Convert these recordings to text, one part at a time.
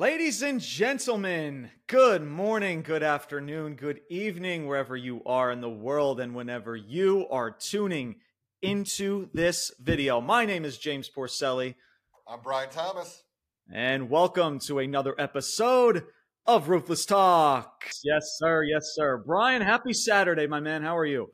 Ladies and gentlemen, good morning, good afternoon, good evening, wherever you are in the world and whenever you are tuning into this video. My name is James Porcelli. I'm Brian Thomas. And welcome to another episode of Ruthless Talk. Yes, sir. Yes, sir. Brian, happy Saturday, my man. How are you?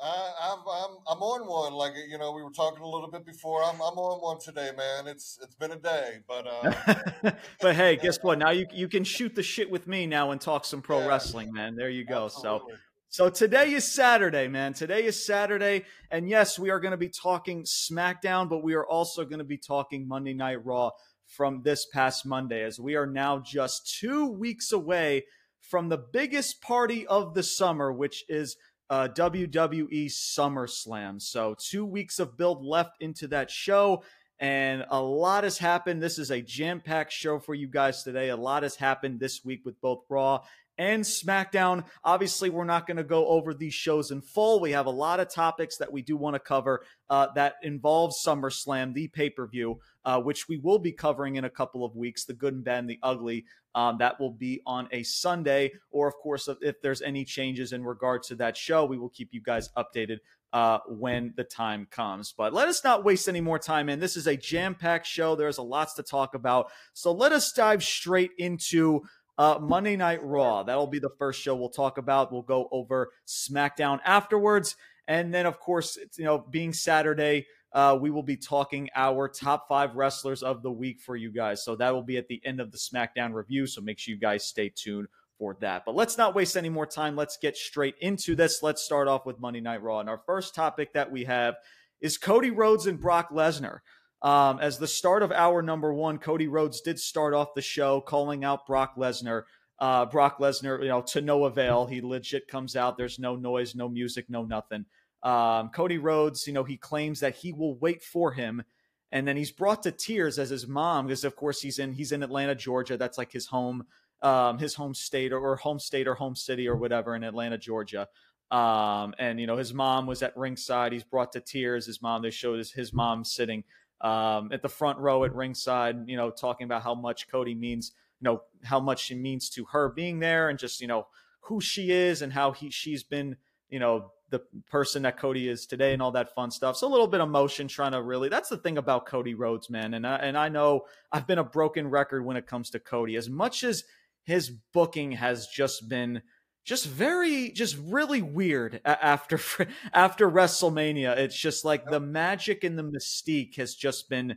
Uh, I'm, I'm I'm on one. Like you know, we were talking a little bit before. I'm I'm on one today, man. It's it's been a day, but uh, but hey, guess what? Now you you can shoot the shit with me now and talk some pro yeah, wrestling, man. There you go. Absolutely. So so today is Saturday, man. Today is Saturday, and yes, we are going to be talking SmackDown, but we are also going to be talking Monday Night Raw from this past Monday, as we are now just two weeks away from the biggest party of the summer, which is uh, WWE SummerSlam. So, two weeks of build left into that show, and a lot has happened. This is a jam packed show for you guys today. A lot has happened this week with both Raw and SmackDown. Obviously, we're not going to go over these shows in full. We have a lot of topics that we do want to cover uh, that involve SummerSlam, the pay per view, uh, which we will be covering in a couple of weeks the good and bad and the ugly. Um, that will be on a Sunday. Or, of course, if there's any changes in regard to that show, we will keep you guys updated uh, when the time comes. But let us not waste any more time in. This is a jam packed show. There's a lots to talk about. So let us dive straight into uh, Monday Night Raw. That'll be the first show we'll talk about. We'll go over SmackDown afterwards. And then, of course, you know, being Saturday, uh, we will be talking our top five wrestlers of the week for you guys. So that will be at the end of the SmackDown review. So make sure you guys stay tuned for that. But let's not waste any more time. Let's get straight into this. Let's start off with Monday Night Raw. And our first topic that we have is Cody Rhodes and Brock Lesnar. Um, as the start of hour number one, Cody Rhodes did start off the show calling out Brock Lesnar. Uh, Brock Lesnar, you know, to no avail. He legit comes out. There's no noise, no music, no nothing. Um, Cody Rhodes, you know, he claims that he will wait for him, and then he's brought to tears as his mom, because of course he's in he's in Atlanta, Georgia. That's like his home, um, his home state or, or home state or home city or whatever in Atlanta, Georgia. Um, and you know, his mom was at ringside. He's brought to tears. His mom. They showed his, his mom sitting um, at the front row at ringside, you know, talking about how much Cody means, you know, how much she means to her being there and just, you know, who she is and how he she's been, you know, the person that Cody is today and all that fun stuff. So a little bit of motion trying to really that's the thing about Cody Rhodes, man. And I, and I know I've been a broken record when it comes to Cody. As much as his booking has just been just very just really weird after after WrestleMania. It's just like the magic and the mystique has just been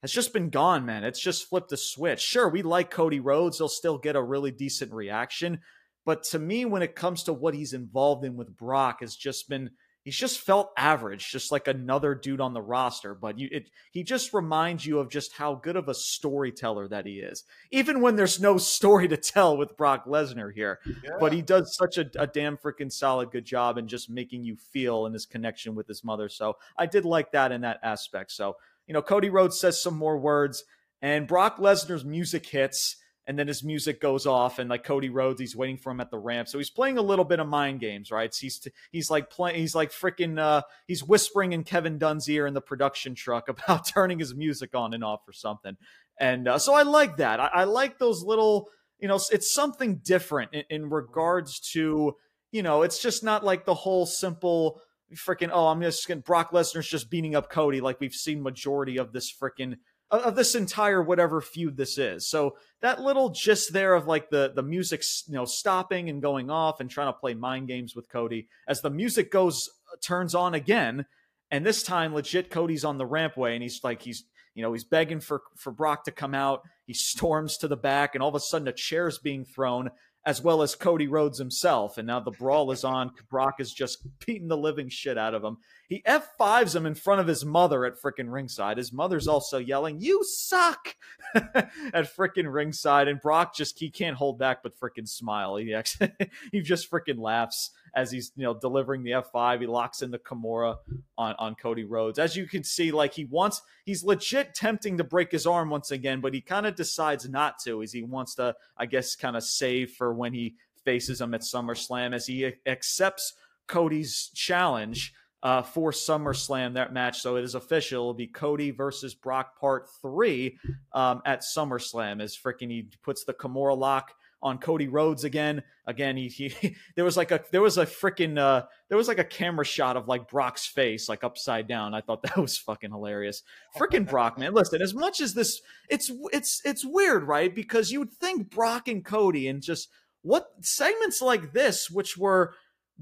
has just been gone, man. It's just flipped a switch. Sure, we like Cody Rhodes. He'll still get a really decent reaction, but to me when it comes to what he's involved in with Brock has just been he's just felt average, just like another dude on the roster. But you, it, he just reminds you of just how good of a storyteller that he is, even when there's no story to tell with Brock Lesnar here. Yeah. But he does such a, a damn freaking solid good job in just making you feel in his connection with his mother. So I did like that in that aspect. So you know, Cody Rhodes says some more words, and Brock Lesnar's music hits and then his music goes off and like Cody Rhodes he's waiting for him at the ramp. So he's playing a little bit of mind games right? So he's he's like playing he's like freaking uh he's whispering in Kevin Dunn's ear in the production truck about turning his music on and off or something. And uh, so I like that. I, I, like those little you know it's something different in, in regards to you know it's just not like the whole simple freaking oh I'm just gonna Brock Lesnar's just beating up Cody like we've seen majority of this freaking of this entire whatever feud this is. So that little gist there of like the the music, you know, stopping and going off and trying to play mind games with Cody as the music goes uh, turns on again, and this time legit Cody's on the rampway and he's like he's you know he's begging for for Brock to come out. He storms to the back and all of a sudden a chair's being thrown as well as Cody Rhodes himself. And now the brawl is on. Brock is just beating the living shit out of him. He F5s him in front of his mother at freaking ringside. His mother's also yelling, You suck at freaking ringside. And Brock just, he can't hold back but freaking smile. He actually, he just freaking laughs as he's, you know, delivering the F5. He locks in the Kimura on, on Cody Rhodes. As you can see, like he wants, he's legit tempting to break his arm once again, but he kind of decides not to as he wants to, I guess, kind of save for when he faces him at SummerSlam as he accepts Cody's challenge uh, for SummerSlam that match. So it is official. It'll be Cody versus Brock Part Three um, at SummerSlam. As freaking he puts the Kimura lock on Cody Rhodes again. Again, he, he there was like a there was a freaking uh, there was like a camera shot of like Brock's face like upside down. I thought that was fucking hilarious. Freaking Brock, man. Listen, as much as this, it's it's it's weird, right? Because you would think Brock and Cody and just what segments like this, which were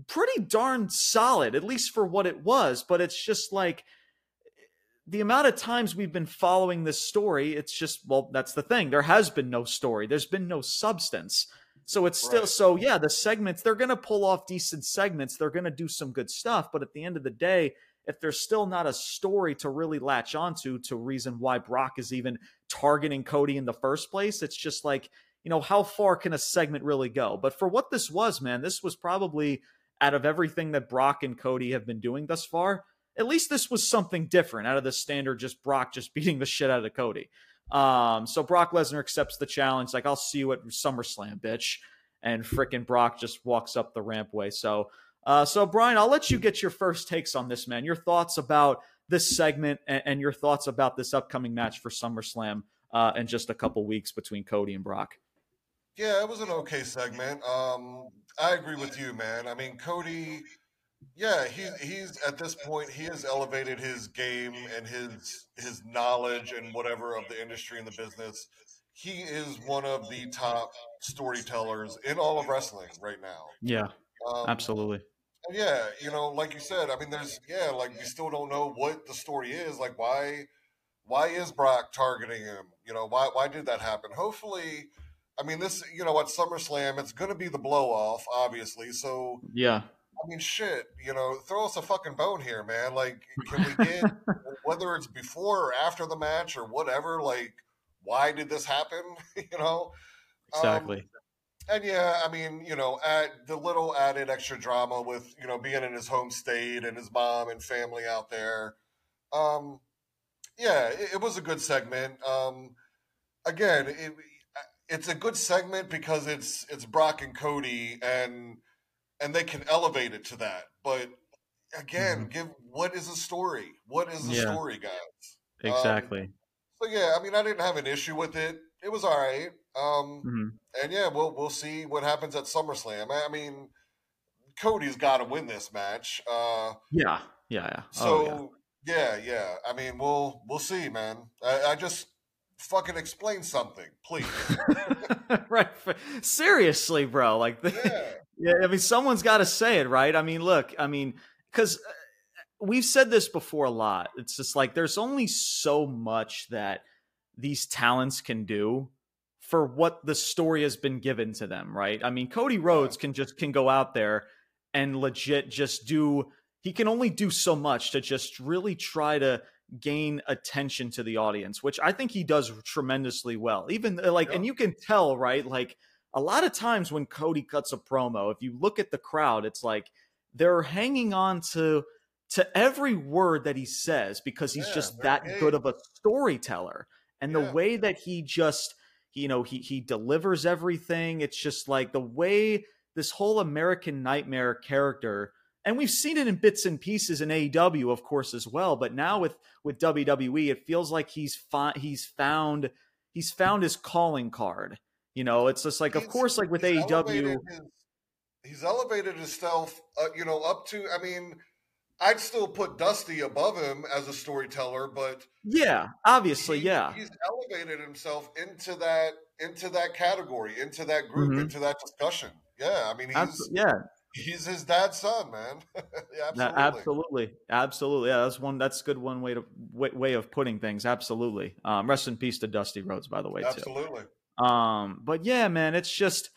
pretty darn solid, at least for what it was, but it's just like the amount of times we've been following this story, it's just, well, that's the thing. There has been no story, there's been no substance. So it's still, right. so yeah, the segments, they're going to pull off decent segments. They're going to do some good stuff. But at the end of the day, if there's still not a story to really latch onto to reason why Brock is even targeting Cody in the first place, it's just like, you know, how far can a segment really go? But for what this was, man, this was probably out of everything that Brock and Cody have been doing thus far, at least this was something different out of the standard just Brock just beating the shit out of Cody. Um, so Brock Lesnar accepts the challenge, like, I'll see you at SummerSlam, bitch. And freaking Brock just walks up the rampway. So, uh, so Brian, I'll let you get your first takes on this, man. Your thoughts about this segment and, and your thoughts about this upcoming match for SummerSlam uh, in just a couple weeks between Cody and Brock. Yeah, it was an okay segment. Um, I agree with you, man. I mean, Cody yeah, he's he's at this point he has elevated his game and his his knowledge and whatever of the industry and the business. He is one of the top storytellers in all of wrestling right now. Yeah, um, absolutely. Yeah, you know, like you said, I mean, there's yeah, like we still don't know what the story is. Like, why why is Brock targeting him? You know, why why did that happen? Hopefully, I mean, this you know at SummerSlam, it's going to be the blow off, obviously. So yeah, I mean, shit, you know, throw us a fucking bone here, man. Like, can we get, whether it's before or after the match or whatever, like, why did this happen? you know? Exactly. Um, and yeah, I mean, you know, at the little added extra drama with, you know, being in his home state and his mom and family out there. Um, yeah, it, it was a good segment. Um, again, it, it's a good segment because it's it's Brock and Cody and and they can elevate it to that. But again, mm-hmm. give what is a story? What is the yeah. story, guys? Um, exactly. Um, so yeah, I mean, I didn't have an issue with it. It was all right. Um, mm-hmm. And yeah, we'll we'll see what happens at SummerSlam. I mean, Cody's got to win this match. Uh, yeah, yeah, yeah. Oh, so yeah. yeah. yeah, I mean, we'll we'll see, man. I, I just fucking explain something, please. right. Seriously, bro. Like, yeah. Yeah, I mean, someone's got to say it, right? I mean, look, I mean, because uh, we've said this before a lot. It's just like there's only so much that these talents can do for what the story has been given to them, right? I mean, Cody Rhodes can just can go out there and legit just do he can only do so much to just really try to gain attention to the audience, which I think he does tremendously well. Even uh, like, yeah. and you can tell, right? Like, a lot of times when Cody cuts a promo, if you look at the crowd, it's like they're hanging on to to every word that he says because he's yeah, just that good of a storyteller. And yeah. the way that he just, you know, he he delivers everything, it's just like the way this whole American Nightmare character and we've seen it in bits and pieces in AEW, of course, as well. But now with with WWE, it feels like he's fi- he's found he's found his calling card, you know, it's just like, he's, of course, like with AEW, elevated his, he's elevated himself, uh, you know, up to. I mean, I'd still put Dusty above him as a storyteller, but yeah, obviously, he, yeah, he's elevated himself into that into that category, into that group, mm-hmm. into that discussion. Yeah, I mean, he's Absol- yeah. He's his dad's son, man. yeah, absolutely. absolutely, absolutely. Yeah, that's one. That's good. One way to way, way of putting things. Absolutely. Um, rest in peace to Dusty Rhodes, by the way. Absolutely. Too. Um, but yeah, man, it's just,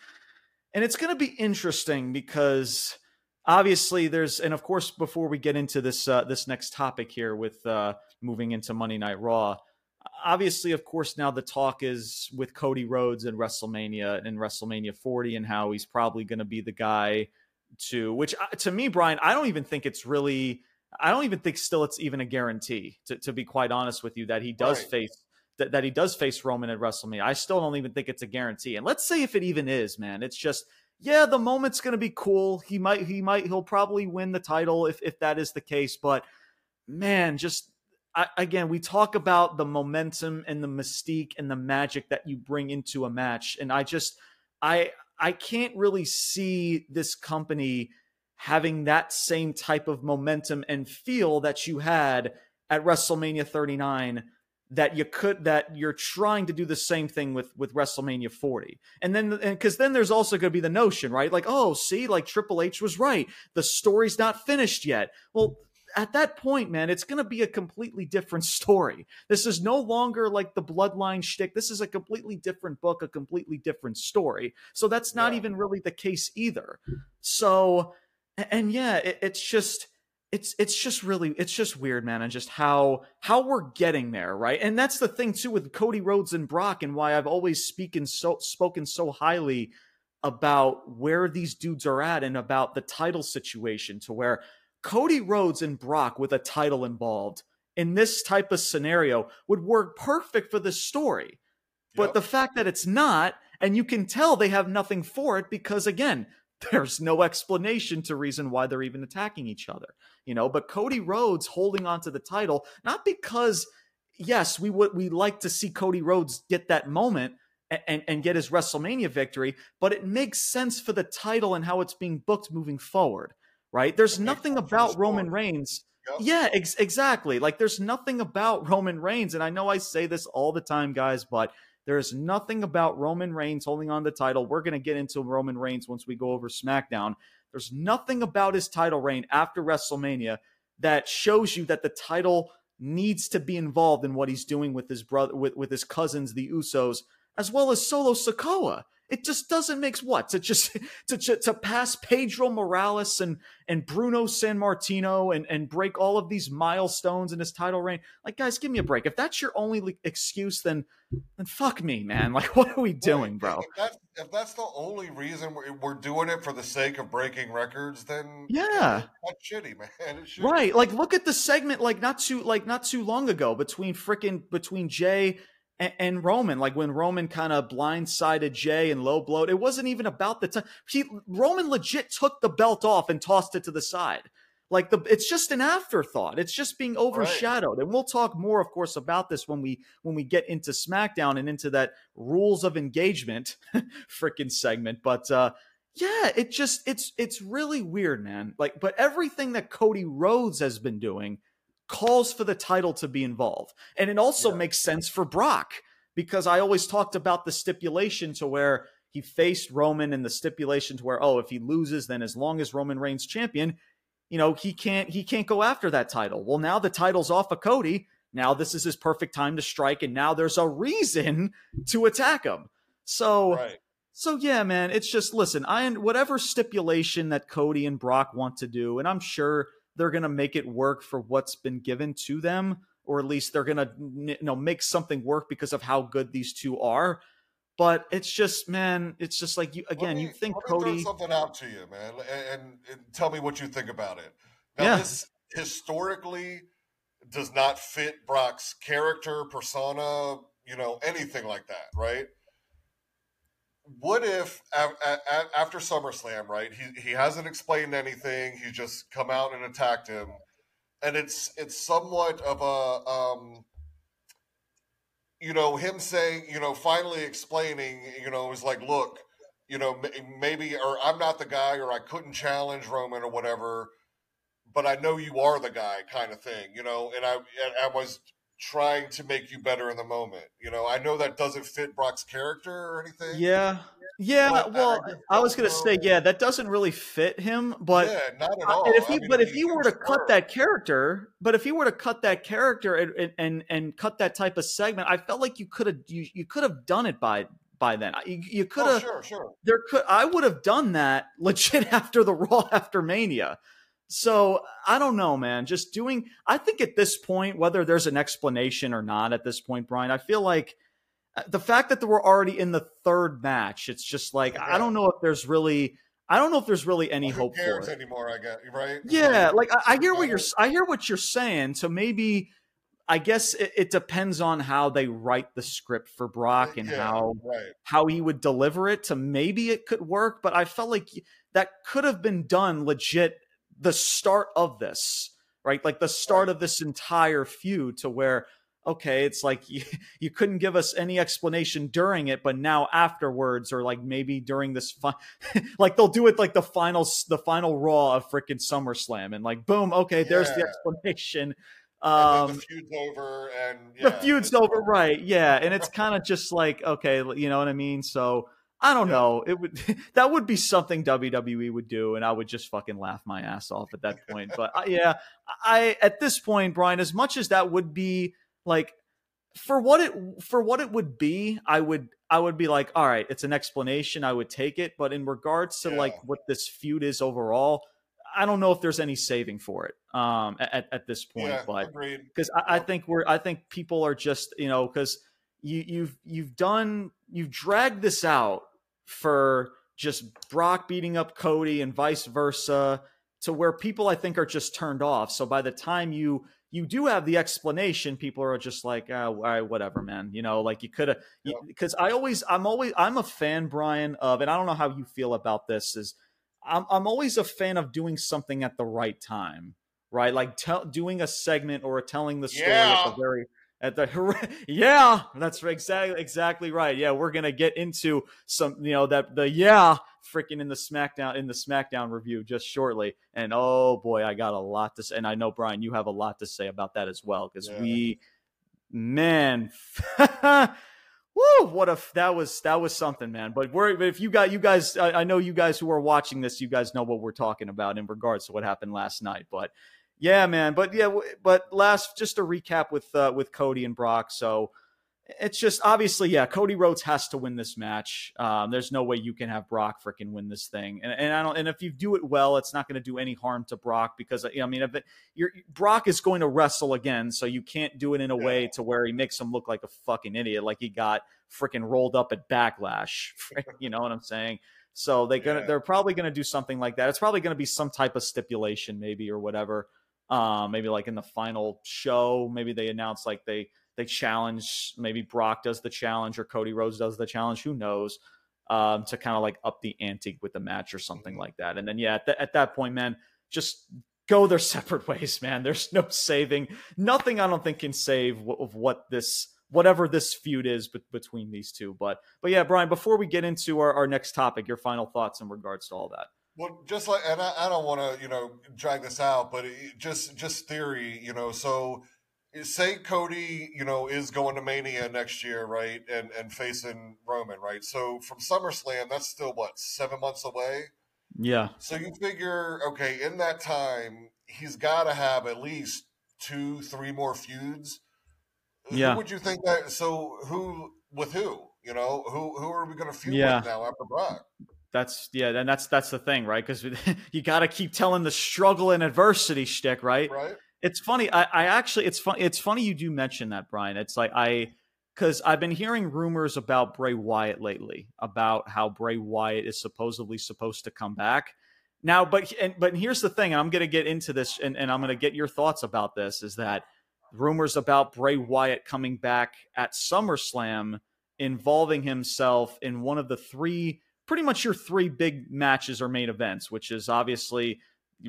and it's going to be interesting because obviously there's, and of course, before we get into this uh, this next topic here with uh, moving into Monday Night Raw, obviously, of course, now the talk is with Cody Rhodes and WrestleMania and WrestleMania 40 and how he's probably going to be the guy to, which uh, to me, Brian, I don't even think it's really. I don't even think still it's even a guarantee to, to be quite honest with you that he does right. face that, that he does face Roman at WrestleMania. I still don't even think it's a guarantee. And let's say if it even is, man, it's just yeah, the moment's going to be cool. He might, he might, he'll probably win the title if if that is the case. But man, just I, again, we talk about the momentum and the mystique and the magic that you bring into a match, and I just, I, I can't really see this company having that same type of momentum and feel that you had at WrestleMania 39 that you could that you're trying to do the same thing with with WrestleMania 40. And then and cuz then there's also going to be the notion, right? Like, oh, see, like Triple H was right. The story's not finished yet. Well, at that point, man, it's going to be a completely different story. This is no longer like the bloodline shtick. This is a completely different book, a completely different story. So that's not yeah. even really the case either. So, and yeah, it, it's just it's it's just really it's just weird man and just how how we're getting there right and that's the thing too with cody rhodes and brock and why i've always speaking so spoken so highly about where these dudes are at and about the title situation to where cody rhodes and brock with a title involved in this type of scenario would work perfect for this story. But the fact that it's not and you can tell they have nothing for it because again there's no explanation to reason why they're even attacking each other you know? But cody rhodes holding on to the title not because yes we would we like to see cody rhodes get that moment and, and, and get his wrestlemania victory but it makes sense for the title and how it's being booked moving forward right there's nothing about roman reigns Yep. Yeah, ex- exactly. Like there's nothing about Roman Reigns, and I know I say this all the time, guys, but there is nothing about Roman Reigns holding on the title. We're going to get into Roman Reigns once we go over SmackDown. There's nothing about his title reign after WrestleMania that shows you that the title needs to be involved in what he's doing with his brother with, with his cousins, the Usos, as well as Solo Sikoa. It just doesn't make what to just to, to, to pass Pedro Morales and and Bruno Sammartino and and break all of these milestones in his title reign. Like, guys, give me a break. If that's your only excuse, then then fuck me, man. Like, what are we doing, bro? If that's, if that's the only reason we're, we're, doing it for the sake of breaking records, then yeah, that's shitty, man. Shitty. Right? Like, look at the segment like not too like not too long ago between freaking between Jey and, and Roman, like when Roman kind of blindsided Jey and low blowed, it wasn't even about the time. He Roman legit took the belt off and tossed it to the side. Like the, it's just an afterthought. It's just being overshadowed, right. and we'll talk more, of course, about this when we when we get into SmackDown and into that rules of engagement freaking segment. But uh, yeah, it just it's it's really weird, man. Like, but everything that Cody Rhodes has been doing calls for the title to be involved. And it also yeah. makes sense for Brock because I always talked about the stipulation to where he faced Roman and the stipulation to where oh if he loses then as long as Roman Reigns champion, you know, he can't he can't go after that title. Well, now the title's off of Cody. Now this is his perfect time to strike and now there's a reason to attack him. So right. So yeah, man, it's just listen, I whatever stipulation that Cody and Brock want to do and I'm sure they're going to make it work for what's been given to them, or at least they're going to you know make something work because of how good these two are. But it's just, man, it's just like you again. Me, you think Cody something out to you, man, and, and, and, tell me what you think about it. Now, yeah. this historically does not fit Brock's character, persona, you know, anything like that, right? What if after SummerSlam, right? He he hasn't explained anything. He's just come out and attacked him, and it's it's somewhat of a um, you know, him saying, you know, finally explaining, you know, is like, look, you know, maybe or I'm not the guy, or I couldn't challenge Roman or whatever, but I know you are the guy, kind of thing, you know, and I and I was trying to make you better in the moment. You know, I know that doesn't fit Brock's character or anything. Yeah. Yeah, well, I, I was gonna say, yeah, that doesn't really fit him, but yeah, not at all. And if he, mean, but if you were to cut that character, but if you were to cut that character and and, and cut that type of segment, I felt like you could have you, you could have done it by by then. You, you could have, oh, sure, sure. There could I would have done that legit after the Raw after Mania. So I don't know, man. Just doing, I think at this point, whether there's an explanation or not at this point, Brian, I feel like uh, the fact that we're already in the third match, it's just like yeah. I don't know if there's really, I don't know if there's really any well, hope for it anymore. I get right. Yeah, like I, I hear what you're, I hear what you're saying. So maybe I guess it, it, depends on how they write the script for Brock and yeah, how right. how he would deliver it. To maybe it could work, but I felt like that could have been done legit the start of this, right? Like the start of this entire feud, to where okay, it's like you, you couldn't give us any explanation during it, but now afterwards, or like maybe during this, fi- like they'll do it like the final the final Raw of freaking SummerSlam, and like boom, okay, there's the explanation. Um, the feud's over, and the feud's over, right? Yeah, and it's kind of just like okay, you know what I mean. So I don't Yeah. know. It would that would be something WWE would do, and I would just fucking laugh my ass off at that point. But I, yeah, I at this point, Brian, as much as that would be like for what it for what it would be, I would I would be like, all right, it's an explanation. I would take it, but in regards to like what this feud is overall. I don't know if there's any saving for it um, at, at this point, yeah, but because I, I think we're I think people are just you know because you you've you've done you've dragged this out for just Brock beating up Cody and vice versa to where people I think are just turned off. So by the time you you do have the explanation, people are just like, oh, all right, whatever, man. You know, like you could have because I always I'm always I'm a fan, Brian, of and I don't know how you feel about this is I'm I'm always a fan of doing something at the right time right? Like tell, doing a segment or telling the story at Yeah. the very at the yeah, that's exactly exactly right. Yeah, we're gonna get into some you know that the yeah freaking in the SmackDown in the SmackDown review just shortly. And oh boy, I got a lot to say, and I know Brian, you have a lot to say about that as well because Yeah. we man. Woo! What a that was that was something, man. But we're if you got you guys, I, I know you guys who are watching this, you guys know what we're talking about in regards to what happened last night. But yeah, man. But yeah, but last just to recap with uh, with Cody and Brock. So it's just obviously, yeah, Cody Rhodes has to win this match. Um, there's no way you can have Brock freaking win this thing. And and I don't. And if you do it well, it's not going to do any harm to Brock because I mean, if it, you're Brock is going to wrestle again, so you can't do it in a way to where he makes him look like a fucking idiot, like he got freaking rolled up at Backlash. you know what I'm saying? So they gonna Yeah. they're probably gonna do something like that. It's probably gonna be some type of stipulation, maybe or whatever. Um, maybe like in the final show, maybe they announce like they they challenge. Maybe Brock does the challenge or Cody Rhodes does the challenge. Who knows? Um, to kind of like up the ante with the match or something like that. And then yeah, at, th- at that point, man, just go their separate ways, man. There's no saving. Nothing I don't think can save w- of what this whatever this feud is be- between these two. But but yeah, Brian, before we get into our, our next topic, your final thoughts in regards to all that. Well, just like, and I, I don't want to, you know, drag this out, but it, just, just theory, you know. So, eh, say Cody, you know, is going to Mania next year, right, and and facing Roman, right. So from SummerSlam, that's still what seven months away. Yeah. So you figure, okay, in that time, he's got to have at least two, three more feuds. Yeah. Who would you think that? So who with who? You know, who who are we going to feud Yeah. with now after Brock? That's yeah, and that's that's the thing, right? Because you got to keep telling the struggle and adversity shtick, right? Right? It's funny. I, I actually, it's fun. It's funny you do mention that, Brian. It's like I, because I've been hearing rumors about Bray Wyatt lately, about how Bray Wyatt is supposedly supposed to come back now. But and but here's the thing, and I'm going to get into this, and, and I'm going to get your thoughts about this. Is that rumors about Bray Wyatt coming back at SummerSlam, involving himself in one of the three, pretty much your three big matches or main events, which is obviously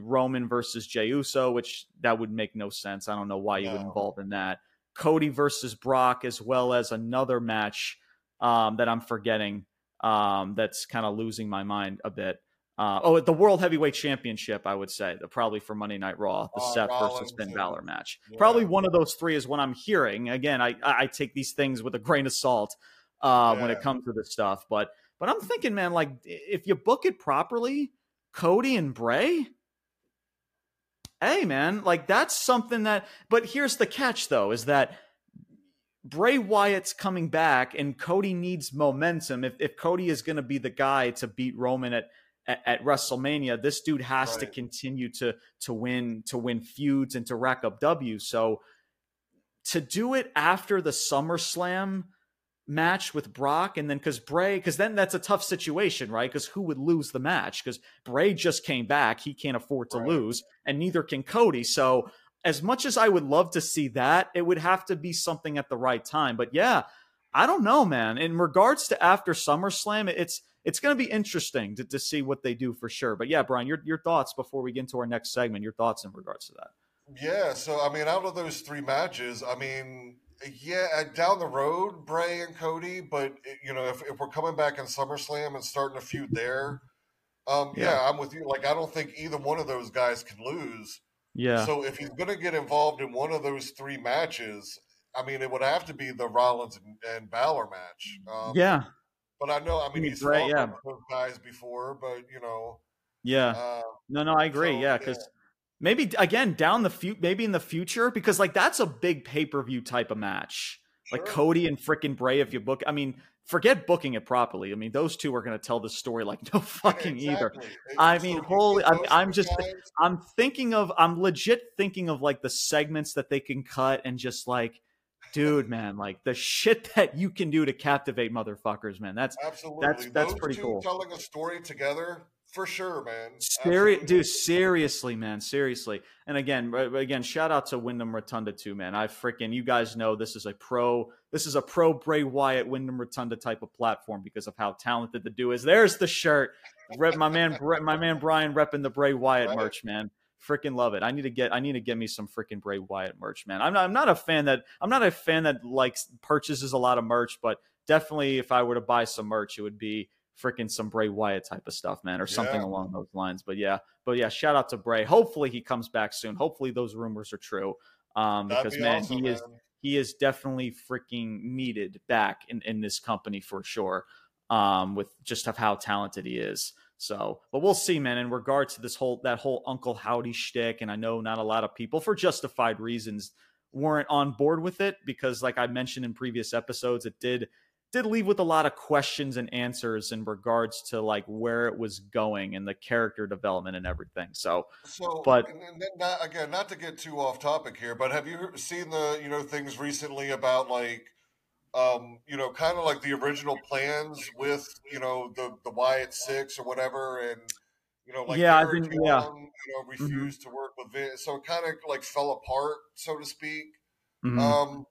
Roman versus Jey Uso, which that would make no sense. I don't know why you would involve in that. Cody versus Brock, as well as another match um, that I'm forgetting. Um, that's kind of losing my mind a bit. Uh, oh, the World Heavyweight Championship, I would say, the, probably for Monday Night Raw, the Uh, Seth Rollins versus Finn Balor match. Yeah. Probably one of those three is what I'm hearing. Again, I I I take these things with a grain of salt uh, when it comes to this stuff, but but I'm thinking, man, like if you book it properly, Cody and Bray, hey, man, like that's something that. But here's the catch, though, is that Bray Wyatt's coming back, and Cody needs momentum. If if Cody is going to be the guy to beat Roman at, at at WrestleMania, this dude has to continue to to win to win feuds and to rack up W. So to do it after the SummerSlam match with Brock, and then because Bray, because then that's a tough situation, right? Because who would lose the match? Because Bray just came back, he can't afford to Right. lose, and neither can Cody. So as much as I would love to see that, it would have to be something at the right time. But yeah, I don't know, man. In regards to after SummerSlam, it's it's going to be interesting to, to see what they do for sure. But yeah, Brian, your your thoughts before we get into our next segment. Your thoughts in regards to that. Yeah, so I mean, out of those three matches, I mean, yeah, down the road, Bray and Cody, but eh, you know, if, if we're coming back in SummerSlam and starting a feud there, um, yeah. yeah. I'm with you. Like, I don't think either one of those guys can lose. Yeah. So if he's going to get involved in one of those three matches, I mean, it would have to be the Rollins and, and Balor match. Um, yeah. But I know, I mean, he's right, yeah. those guys before, but you know. Yeah. Uh, no, no, I agree. So, yeah, because. Yeah maybe again down the future, maybe in the future, because like that's a big pay per view type of match. Sure. Like Cody and freaking Bray, if you book, I mean, forget booking it properly. I mean, those two are going to tell the story like no fucking exactly. either. I mean, holy, I mean, I'm just, guys. I'm thinking of, I'm legit thinking of like the segments that they can cut and just like, dude, man, like the shit that you can do to captivate motherfuckers, man. That's absolutely that's that's those pretty cool. Telling a story together for sure, man. Seri- dude, seriously, man, seriously. And again, again, shout out to Wyndham Rotunda too, man. I freaking, you guys know this is a pro, this is a pro Bray Wyatt Wyndham Rotunda type of platform because of how talented the dude is. There's the shirt, Rep, my man, my man Brian repping the Bray Wyatt right. merch, man. Freaking love it. I need to get, I need to get me some freaking Bray Wyatt merch, man. I'm not, I'm not a fan that, I'm not a fan that likes purchases a lot of merch, but definitely if I were to buy some merch, it would be freaking some Bray Wyatt type of stuff, man, or something yeah. along those lines. But yeah, but yeah, shout out to Bray. Hopefully he comes back soon. Hopefully those rumors are true. Um, because be man, awesome, he man. is he is definitely freaking needed back in, in this company for sure. Um, with just of how talented he is. So, but we'll see, man. In regards to this whole that whole Uncle Howdy shtick, and I know not a lot of people, for justified reasons, weren't on board with it because, like I mentioned in previous episodes, it did did leave with a lot of questions and answers in regards to like where it was going and the character development and everything. So, so but not, again, not to get too off topic here, but have you seen the you know things recently about like um, you know kind of like the original plans with you know the the Wyatt Six or whatever and. You know, like yeah, I've been, yeah. you know, mm-hmm. refused mm-hmm. to work with Vince, so it kind of like fell apart, so to speak. Mm-hmm. Um,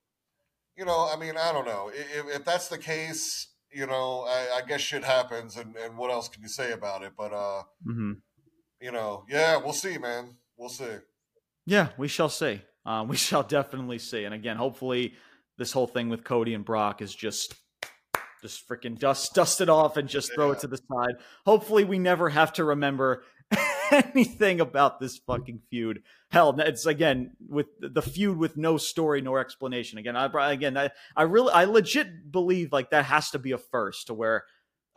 you know, I mean, I don't know. If, if that's the case, you know, I, I, guess shit happens, and, and what else can you say about it? But, uh, mm-hmm. you know, yeah, we'll see, man. We'll see. Yeah, we shall see. Um, we shall definitely see. And again, hopefully, this whole thing with Cody and Brock is just just freaking dust dust it off and just throw yeah. it to the side. Hopefully, we never have to remember anything about this fucking feud. Hell, it's again with the feud with no story nor explanation. Again, I again, I, I really, I legit believe like that has to be a first to where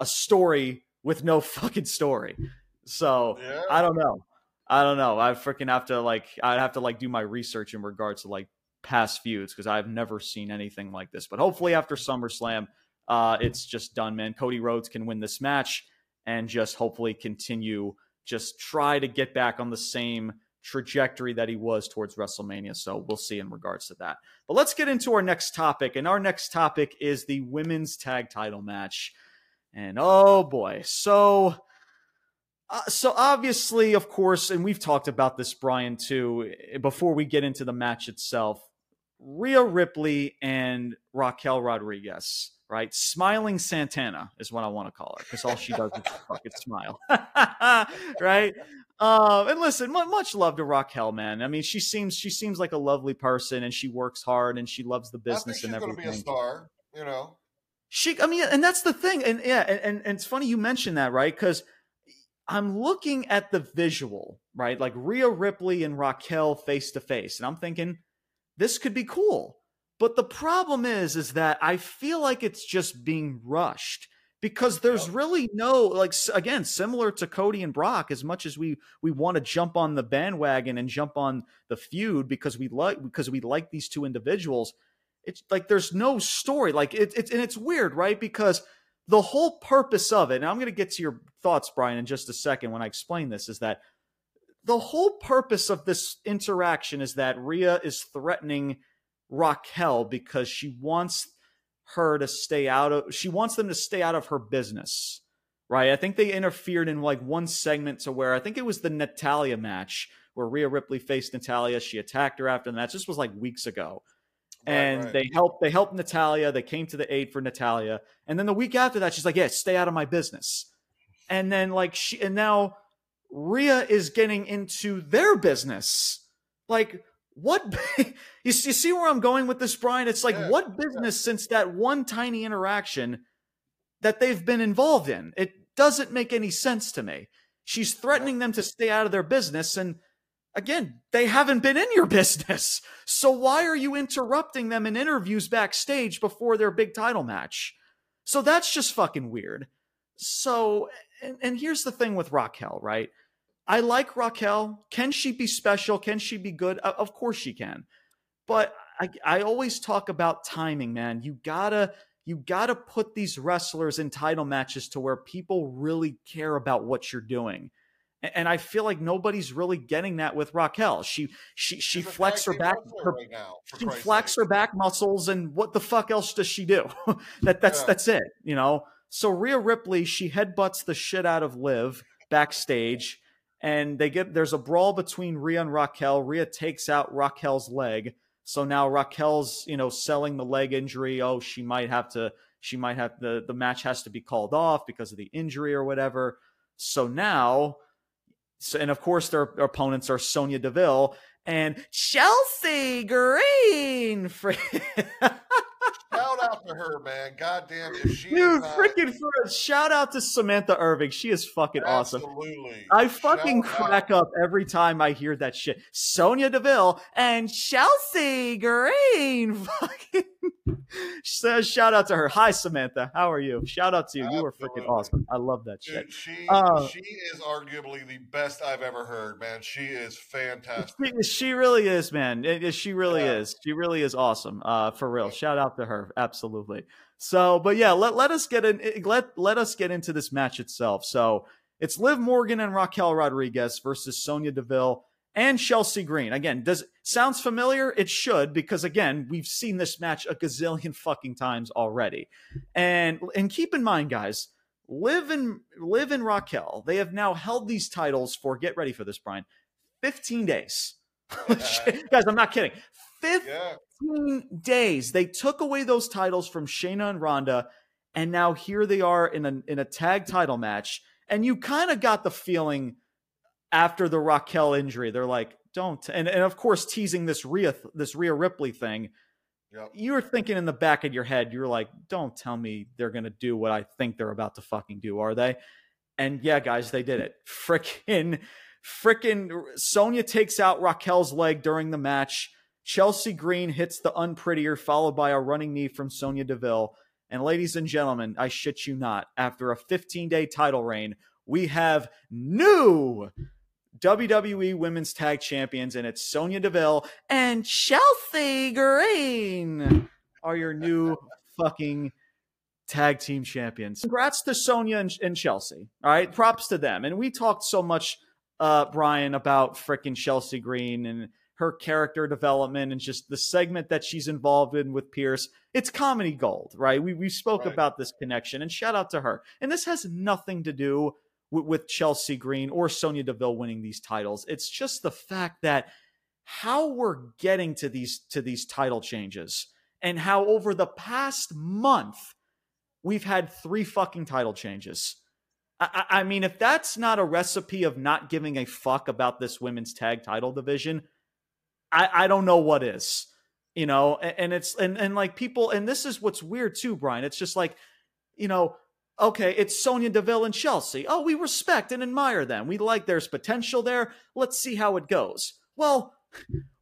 a story with no fucking story. So yeah. I don't know. I don't know. I freaking have to like, I'd have to like do my research in regards to like past feuds because I've never seen anything like this. But hopefully after SummerSlam, uh, it's just done, man. Cody Rhodes can win this match and just hopefully continue just try to get back on the same trajectory that he was towards WrestleMania. So we'll see in regards to that. But let's get into our next topic. And our next topic is the women's tag title match. And oh boy. So. Uh, so obviously, of course, and we've talked about this, Brian, too. Before we get into the match itself, Rhea Ripley and Raquel Rodriguez right? Smiling Santana is what I want to call her because all she does is fucking smile, right? Um, and listen, much love to Raquel, man. I mean, she seems she seems like a lovely person, and she works hard, and she loves the business and everything. She's Going to be a star, you know. She, I mean, and that's the thing, and yeah, and, and, and it's funny you mentioned that, right? Because I'm looking at the visual, right? Like Rhea Ripley and Raquel face to face, and I'm thinking this could be cool but the problem is, is that I feel like it's just being rushed because there's yep. really no like again similar to Cody and Brock as much as we we want to jump on the bandwagon and jump on the feud because we like because we like these two individuals it's like there's no story like it, it's and it's weird right because the whole purpose of it and I'm going to get to your thoughts Brian in just a second when I explain this is that the whole purpose of this interaction is that Rhea is threatening Raquel because she wants her to stay out of she wants them to stay out of her business right? I think they interfered in like one segment to where I think it was the Natalya match where Rhea Ripley faced Natalya. She attacked her after the match. This was like weeks ago. Right, and right. they helped they helped Natalya. They came to the aid for Natalya. And then the week after that, she's like, Yeah, stay out of my business. And then like she and now Rhea is getting into their business. Like, what you, you see where I'm going with this, Brian? It's like yeah, what business yeah. since that one tiny interaction that they've been involved in? It doesn't make any sense to me. She's threatening yeah. them to stay out of their business and again, they haven't been in your business. So why are you interrupting them in interviews backstage before their big title match? So that's just fucking weird. So, and, and here's the thing with Raquel, right? I like Raquel. Can she be special? Can she be good? Of course she can. But I, I always talk about timing, man. You gotta you gotta put these wrestlers in title matches to where people really care about what you're doing. And I feel like nobody's really getting that with Raquel. She she she flex her back her, right now, she flex her back muscles and what the fuck else does she do? that that's yeah. that's it, you know. So Rhea Ripley, she headbutts the shit out of Liv backstage and they get there's a brawl between Rhea and Raquel. Rhea takes out Raquel's leg. So now Raquel's, you know, selling the leg injury. Oh, she might have to she might have the the match has to be called off because of the injury or whatever. So now so, and of course their, their opponents are Sonya Deville and Chelsea Green. to her, man. Goddamn, if she dude, not... freaking for shout out to Samantha Irvin. She is fucking Absolutely. awesome. I fucking shout crack out. up every time I hear that shit. Sonya Deville and Chelsea Green. Fucking says shout out to her. Hi Samantha, how are you? Shout out to you. Absolutely. You are freaking awesome. I love that shit. She uh, she is arguably the best I've ever heard, man. She is fantastic. She, she really is, man. she really yeah. is. She really is awesome. Uh, for real. Shout out to her absolutely. So, but yeah, let, let us get in let let us get into this match itself. So it's Liv Morgan and Raquel Rodriguez versus Sonya Deville and Chelsea Green. Again, does sounds familiar? It should because again, we've seen this match a gazillion fucking times already. And and keep in mind, guys, Liv and Liv and Raquel, they have now held these titles for get ready for this, Brian. 15 days. guys, I'm not kidding. 15 yeah. 15 days. They took away those titles from Shayna and Ronda, and now here they are in a in a tag title match. And you kind of got the feeling after the Raquel injury, they're like, don't and, and of course teasing this Rhea this Rhea Ripley thing. Yep. You're thinking in the back of your head, you're like, don't tell me they're gonna do what I think they're about to fucking do, are they? And yeah, guys, they did it. Frickin' frickin' Sonya takes out Raquel's leg during the match. Chelsea Green hits the unprettier, followed by a running knee from Sonya Deville. And ladies and gentlemen, I shit you not, after a 15 day title reign, we have new WWE Women's Tag Champions, and it's Sonya Deville and Chelsea Green are your new fucking tag team champions. Congrats to Sonya and, and, Chelsea. All right, props to them. And we talked so much, uh, Brian, about freaking Chelsea Green and her character development and just the segment that she's involved in with Pearce. It's comedy gold, right? We we spoke right. about this connection and shout out to her. And this has nothing to do with, with Chelsea Green or Sonya Deville winning these titles. It's just the fact that how we're getting to these to these title changes and how over the past month we've had three fucking title changes. I, I, mean, if that's not a recipe of not giving a fuck about this women's tag title division, I, I don't know what is. You know, and, and it's and and like people, and this is what's weird too, Brian. It's just like, you know, okay, it's Sonya Deville and Chelsea. Oh, we respect and admire them. We like there's potential there. Let's see how it goes. Well,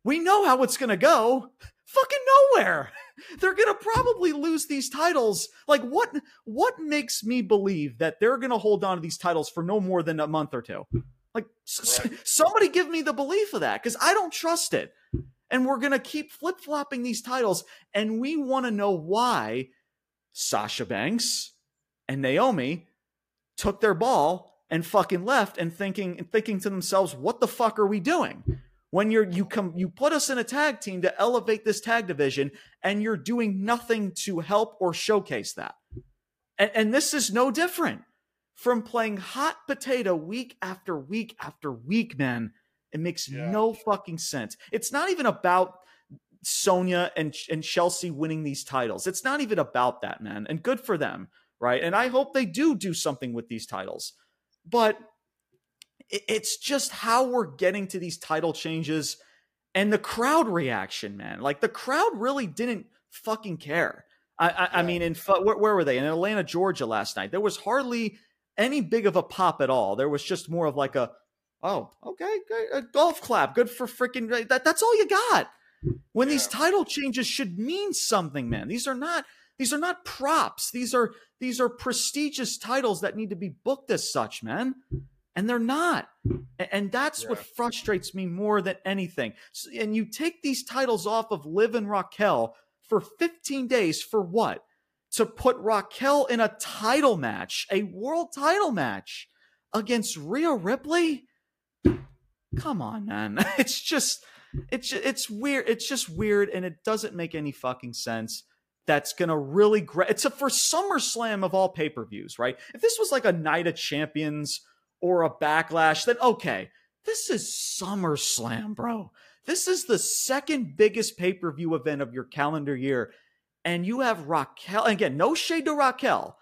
we know how it's going to go. Fucking nowhere. They're going to probably lose these titles. Like what what makes me believe that they're going to hold on to these titles for no more than a month or two? Like right. somebody give me the belief of that cuz I don't trust it. And we're going to keep flip-flopping these titles and we want to know why Sasha Banks and Naomi took their ball and fucking left and thinking and thinking to themselves, what the fuck are we doing? When you're you come you put us in a tag team to elevate this tag division and you're doing nothing to help or showcase that. And, and this is no different. from playing hot potato week after week after week, man. It makes yeah. no fucking sense. It's not even about Sonya and and Chelsea winning these titles. It's not even about that, man. And good for them, right? And I hope they do do something with these titles. But it's just how we're getting to these title changes and the crowd reaction, man. Like the crowd really didn't fucking care. I, I, I mean, in where, where, were they in Atlanta, Georgia last night? There was hardly any big of a pop at all. There was just more of like a, oh, okay, a golf clap, good for freaking that. That's all you got. When yeah. these title changes should mean something, man. These are not these are not props. These are these are prestigious titles that need to be booked as such, man and they're not. And that's yeah. what frustrates me more than anything. And you take these titles off of Liv and Raquel for 15 days for what? To put Raquel in a title match, a world title match against Rhea Ripley? Come on, man. It's just it's it's weird. It's just weird and it doesn't make any fucking sense. That's gonna really great. It's a for SummerSlam of all pay per views, right? If this was like a Night of Champions or a backlash, then okay, this is SummerSlam, bro. This is the second biggest pay per view event of your calendar year. And you have Raquel, again, no shade to Raquel,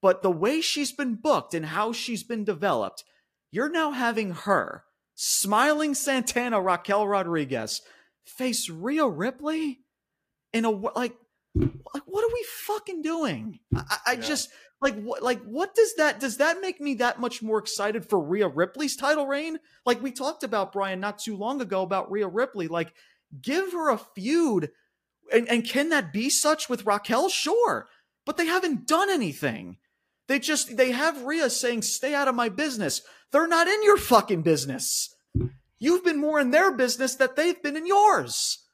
but the way she's been booked and how she's been developed, you're now having her, smiling Santana Raquel Rodriguez, face Rhea Ripley in a, like, like what are we fucking doing? I, I yeah. just like what like what does that does that make me that much more excited for Rhea Ripley's title reign? Like we talked about Brian not too long ago about Rhea Ripley. Like give her a feud, and and can that be such with Raquel? Sure, but they haven't done anything. They just they have Rhea saying stay out of my business. They're not in your fucking business. You've been more in their business that they've been in yours.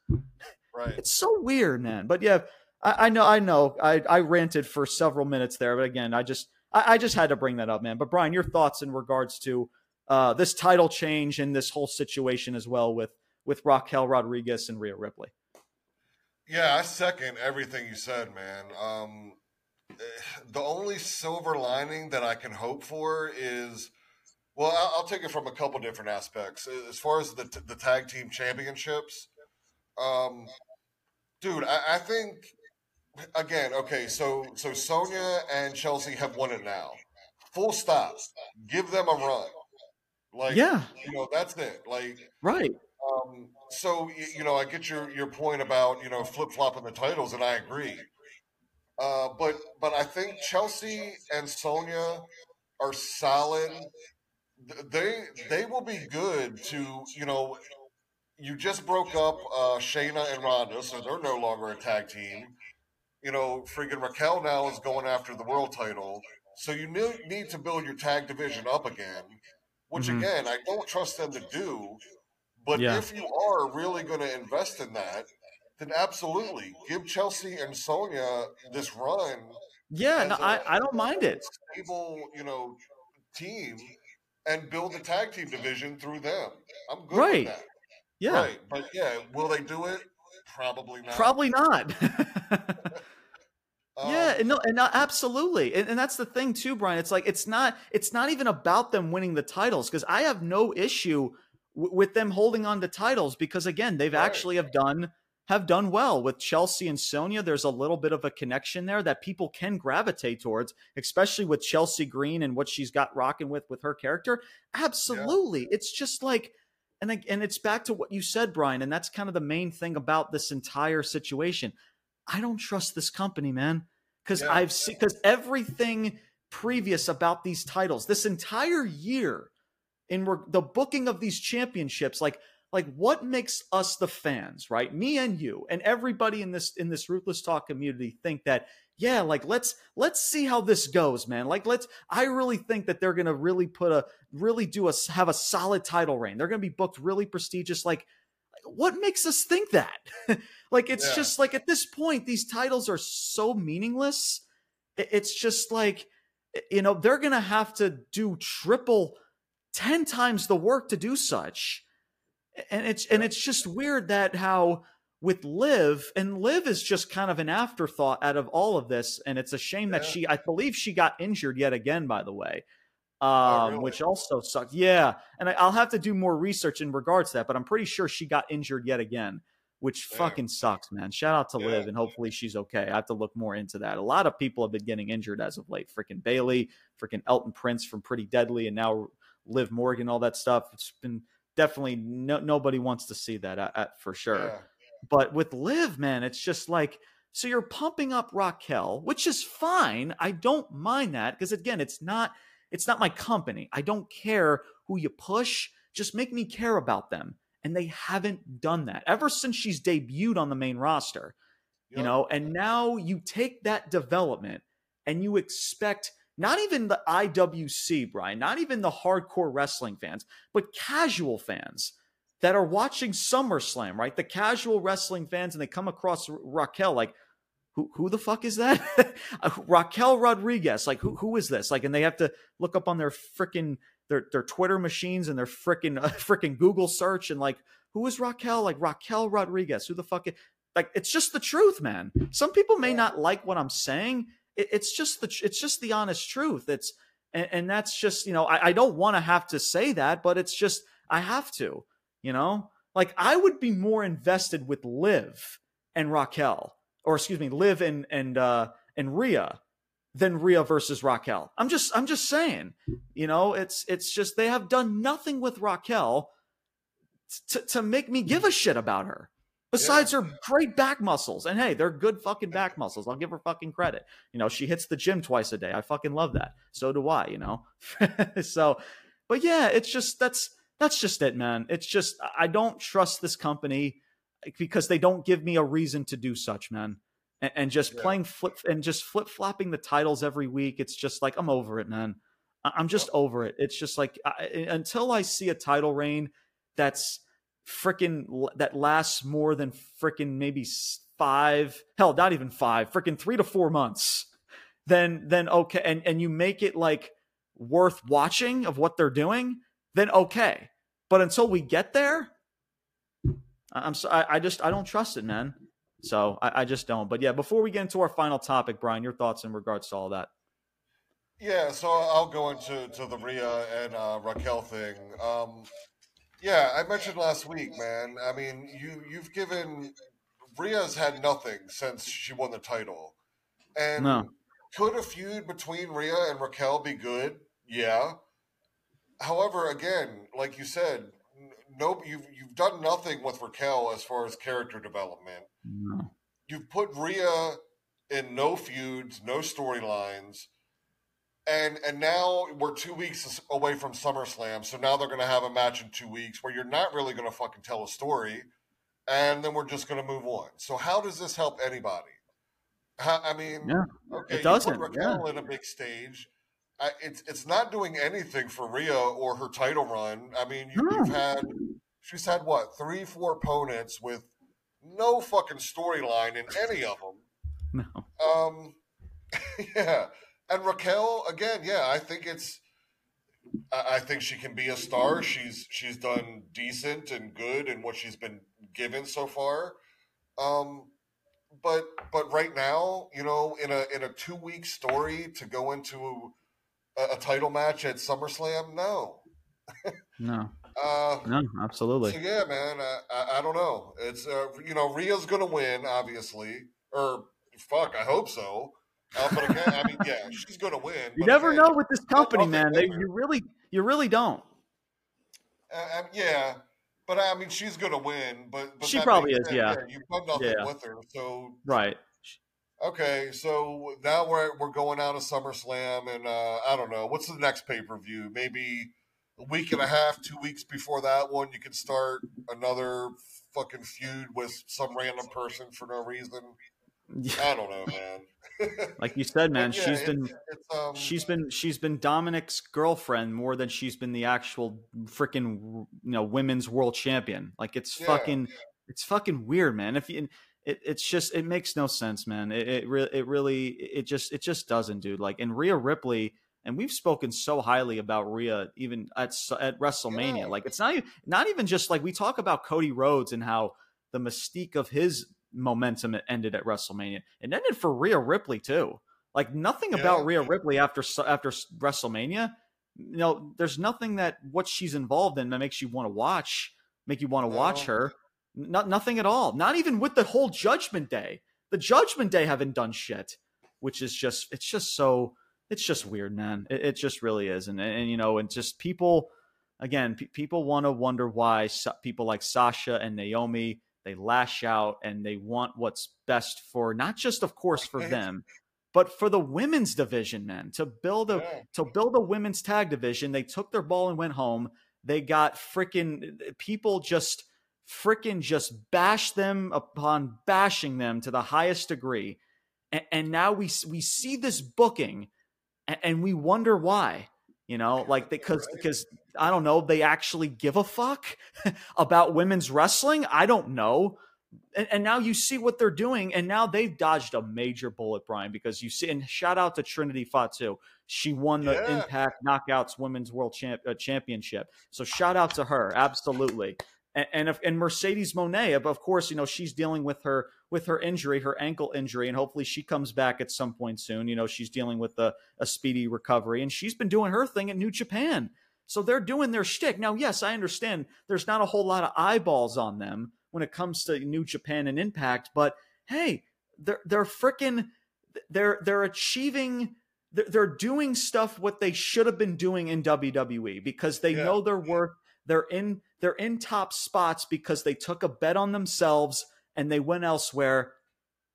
Right. It's so weird, man. But yeah, I, I know, I know, I, I ranted for several minutes there, but again, I just, I, I, just had to bring that up, man. But Brian, your thoughts in regards to uh, this title change and this whole situation as well with with Raquel Rodriguez and Rhea Ripley. Yeah, I second everything you said, man. Um, eh, the only silver lining that I can hope for is, well, I'll, I'll take it from a couple different aspects. As far as the the tag team championships, um, dude, I, I think again, okay, so so Sonya and Chelsea have won it now. Full stop. Give them a run. Like yeah, you know that's it. Like right. Um, so you know, I get your your point about you know flip flopping the titles, and I agree. Uh, but but I think Chelsea and Sonya are solid. They they will be good to you know. You just broke up uh, Shayna and Ronda, so they're no longer a tag team you know, freaking Raquel now is going after the world title. So you need to build your tag division up again, which mm-hmm. again, I don't trust them to do. But yeah. if you are really going to invest in that, then absolutely give Chelsea and Sonya this run. Yeah, no, I, I don't mind it. Stable, you know, team and build the tag team division through them. I'm good right. with that. Yeah. Right. But yeah, will they do it? Probably not. Probably not. yeah, um, and no, and absolutely, and, and that's the thing too, Brian. It's like it's not it's not even about them winning the titles because I have no issue w- with them holding on to titles because again, they've right. actually have done have done well with Chelsea and Sonya. There's a little bit of a connection there that people can gravitate towards, especially with Chelsea Green and what she's got rocking with with her character. Absolutely, yeah. it's just like. And, and it's back to what you said, Brian, and that's kind of the main thing about this entire situation. I don't trust this company, man, because yeah. I've seen because everything previous about these titles, this entire year, in re- the booking of these championships, like like what makes us the fans, right? Me and you and everybody in this in this ruthless talk community think that yeah, like let's let's see how this goes, man. Like let's I really think that they're going to really put a really do a have a solid title reign. They're going to be booked really prestigious like what makes us think that? like it's yeah. just like at this point these titles are so meaningless. It's just like you know they're going to have to do triple 10 times the work to do such. And it's and it's just weird that how with Liv, and Liv is just kind of an afterthought out of all of this. And it's a shame yeah. that she, I believe she got injured yet again, by the way. Um, Oh, really? which also sucks. Yeah, and I, I'll have to do more research in regards to that, but I'm pretty sure she got injured yet again, which Damn. fucking sucks, man. Shout out to Yeah. Liv, and hopefully she's okay. I have to look more into that. A lot of people have been getting injured as of late. Freaking Bayley, freaking Elton Prince from Pretty Deadly, and now Liv Morgan, all that stuff. It's been definitely no, nobody wants to see that at, at- for sure. Yeah. But with Liv, man, it's just like so you're pumping up Raquel, which is fine. I don't mind that because again, it's not it's not my company. I don't care who you push. Just make me care about them. And they haven't done that ever since she's debuted on the main roster. You know, and now you take that development and you expect not even the IWC, Brian, not even the hardcore wrestling fans, but casual fans that are watching SummerSlam, right? The casual wrestling fans, and they come across Raquel like, who who the fuck is that? Uh, Raquel Rodriguez, like who who is this? Like, and they have to look up on their freaking their their Twitter machines and their freaking uh, freaking Google search and like, who is Raquel? Like Raquel Rodriguez, who the fuck? Is, like, it's just the truth, man. Some people may not like what I'm saying. It, it's just the it's just the honest truth. It's and, and that's just you know I, I don't want to have to say that, but it's just I have to. You know, like I would be more invested with Liv and Raquel, or excuse me, Liv and and uh, and Rhea than Rhea versus Raquel. I'm just I'm just saying. You know, it's it's just they have done nothing with Raquel to to make me give a shit about her. Besides her great back muscles, and hey, they're good fucking back muscles. I'll give her fucking credit. You know, she hits the gym twice a day. I fucking love that. So do I. You know, so, but yeah, it's just that's that's just it, man. It's just I don't trust this company because they don't give me a reason to do such, man. And, and just Yeah. playing flip and just flip flopping the titles every week. It's just like I'm over it, man. I'm just over it. It's just like I, until I see a title reign that's freaking that lasts more than freaking maybe five, hell, not even five, freaking three to four months, then then okay, and and you make it like worth watching of what they're doing, then okay. But until we get there, I'm so I, I just I don't trust it, man. So I, I just don't. But yeah, before we get into our final topic, Brian, your thoughts in regards to all that. Yeah, so I'll go into to the Rhea and uh, Raquel thing. Um, yeah, I mentioned last week, man. I mean, you you've given Rhea's had nothing since she won the title, and No. could a feud between Rhea and Raquel be good? Yeah. However, again, like you said, no, you've you've done nothing with Raquel as far as character development. No. You've put Rhea in no feuds, no storylines, and and now we're two weeks away from SummerSlam. So now they're going to have a match in two weeks where you're not really going to fucking tell a story, and then we're just going to move on. So how does this help anybody? How, I mean, Yeah, okay, it you doesn't, put Raquel in a big stage. I, it's it's not doing anything for Rhea or her title run. I mean, you, No. you've had she's had what three, four opponents with no fucking storyline in any of them. no. Um, yeah, and Raquel again. Yeah, I think it's. I think she can be a star. She's she's done decent and good in what she's been given so far. Um, but but right now, you know, in a in a two week story to go into a, a title match at SummerSlam, no. No, Uh, no, absolutely. so yeah, man, I, I, I don't know. It's uh, you know Rhea's gonna win, obviously, or fuck, I hope so. Uh, but again, I mean, yeah, she's gonna win. You never again, know with this company, man. They, you really, you really don't. Uh, yeah, but I mean, she's gonna win. But, but She probably is, yeah. You've done nothing Yeah. with her, so Right. okay. So now we're we're going out of SummerSlam, and uh, I don't know what's the next pay per view. Maybe a week and a half, two weeks before that one, you can start another fucking feud with some random person for no reason. I don't know, man. Like you said, man, yeah, she's it's- been um, she's been she's been Dominic's girlfriend more than she's been the actual freaking you know women's world champion. Like it's Yeah. fucking it's fucking weird, man. If you it, it's just it makes no sense, man. It it, re- it really it just it just doesn't, dude. Like and Rhea Ripley, and we've spoken so highly about Rhea even at at WrestleMania. Yeah. Like it's not even not even just like we talk about Cody Rhodes and how the mystique of his momentum ended at WrestleMania. It ended for Rhea Ripley too. Like nothing about Yeah. Rhea Ripley after after WrestleMania you know, there's nothing that what she's involved in that makes you want to watch, make you want to watch her. Not nothing at all. Not even with the whole Judgment Day. The Judgment Day haven't done shit, which is just it's just so it's just weird, man. It, it just really is, and, and you know, and just people again, p- people want to wonder why so- people like Sasha and Naomi they lash out and they want what's best for not just, of course, for them, but for the women's division. Man, to build a yeah. to build a women's tag division, they took their ball and went home. They got freaking people just freaking just bash them upon bashing them to the highest degree. And, and now we we see this booking, and, and we wonder why. You know, like because because I don't know, they actually give a fuck about women's wrestling. I don't know. And, and, now you see what they're doing, and now they've dodged a major bullet, Brian, because you see. And shout out to Trinity Fatu, she won the yeah. Impact Knockouts Women's World Champ, uh, Championship. So shout out to her, absolutely and and, and Mercedes Moné, of course, you know she's dealing with her with her injury, her ankle injury, and hopefully she comes back at some point soon. You know she's dealing with a, a speedy recovery, and she's been doing her thing at New Japan. So they're doing their shtick. Now, yes, I understand there's not a whole lot of eyeballs on them when it comes to New Japan and Impact, but hey, they're they're freaking they're they're achieving they're doing stuff what they should have been doing in WWE because they yeah. know their worth they're in they're in top spots because they took a bet on themselves and they went elsewhere.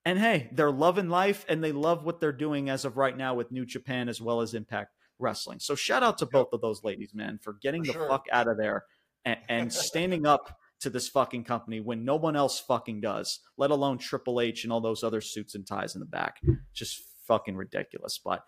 And hey, they're loving life and they love what they're doing as of right now with New Japan as well as Impact Wrestling. So shout out to both of those ladies, man, for getting the sure. fuck out of there and, and standing up to this fucking company when no one else fucking does, let alone Triple H and all those other suits and ties in the back. Just fucking ridiculous. But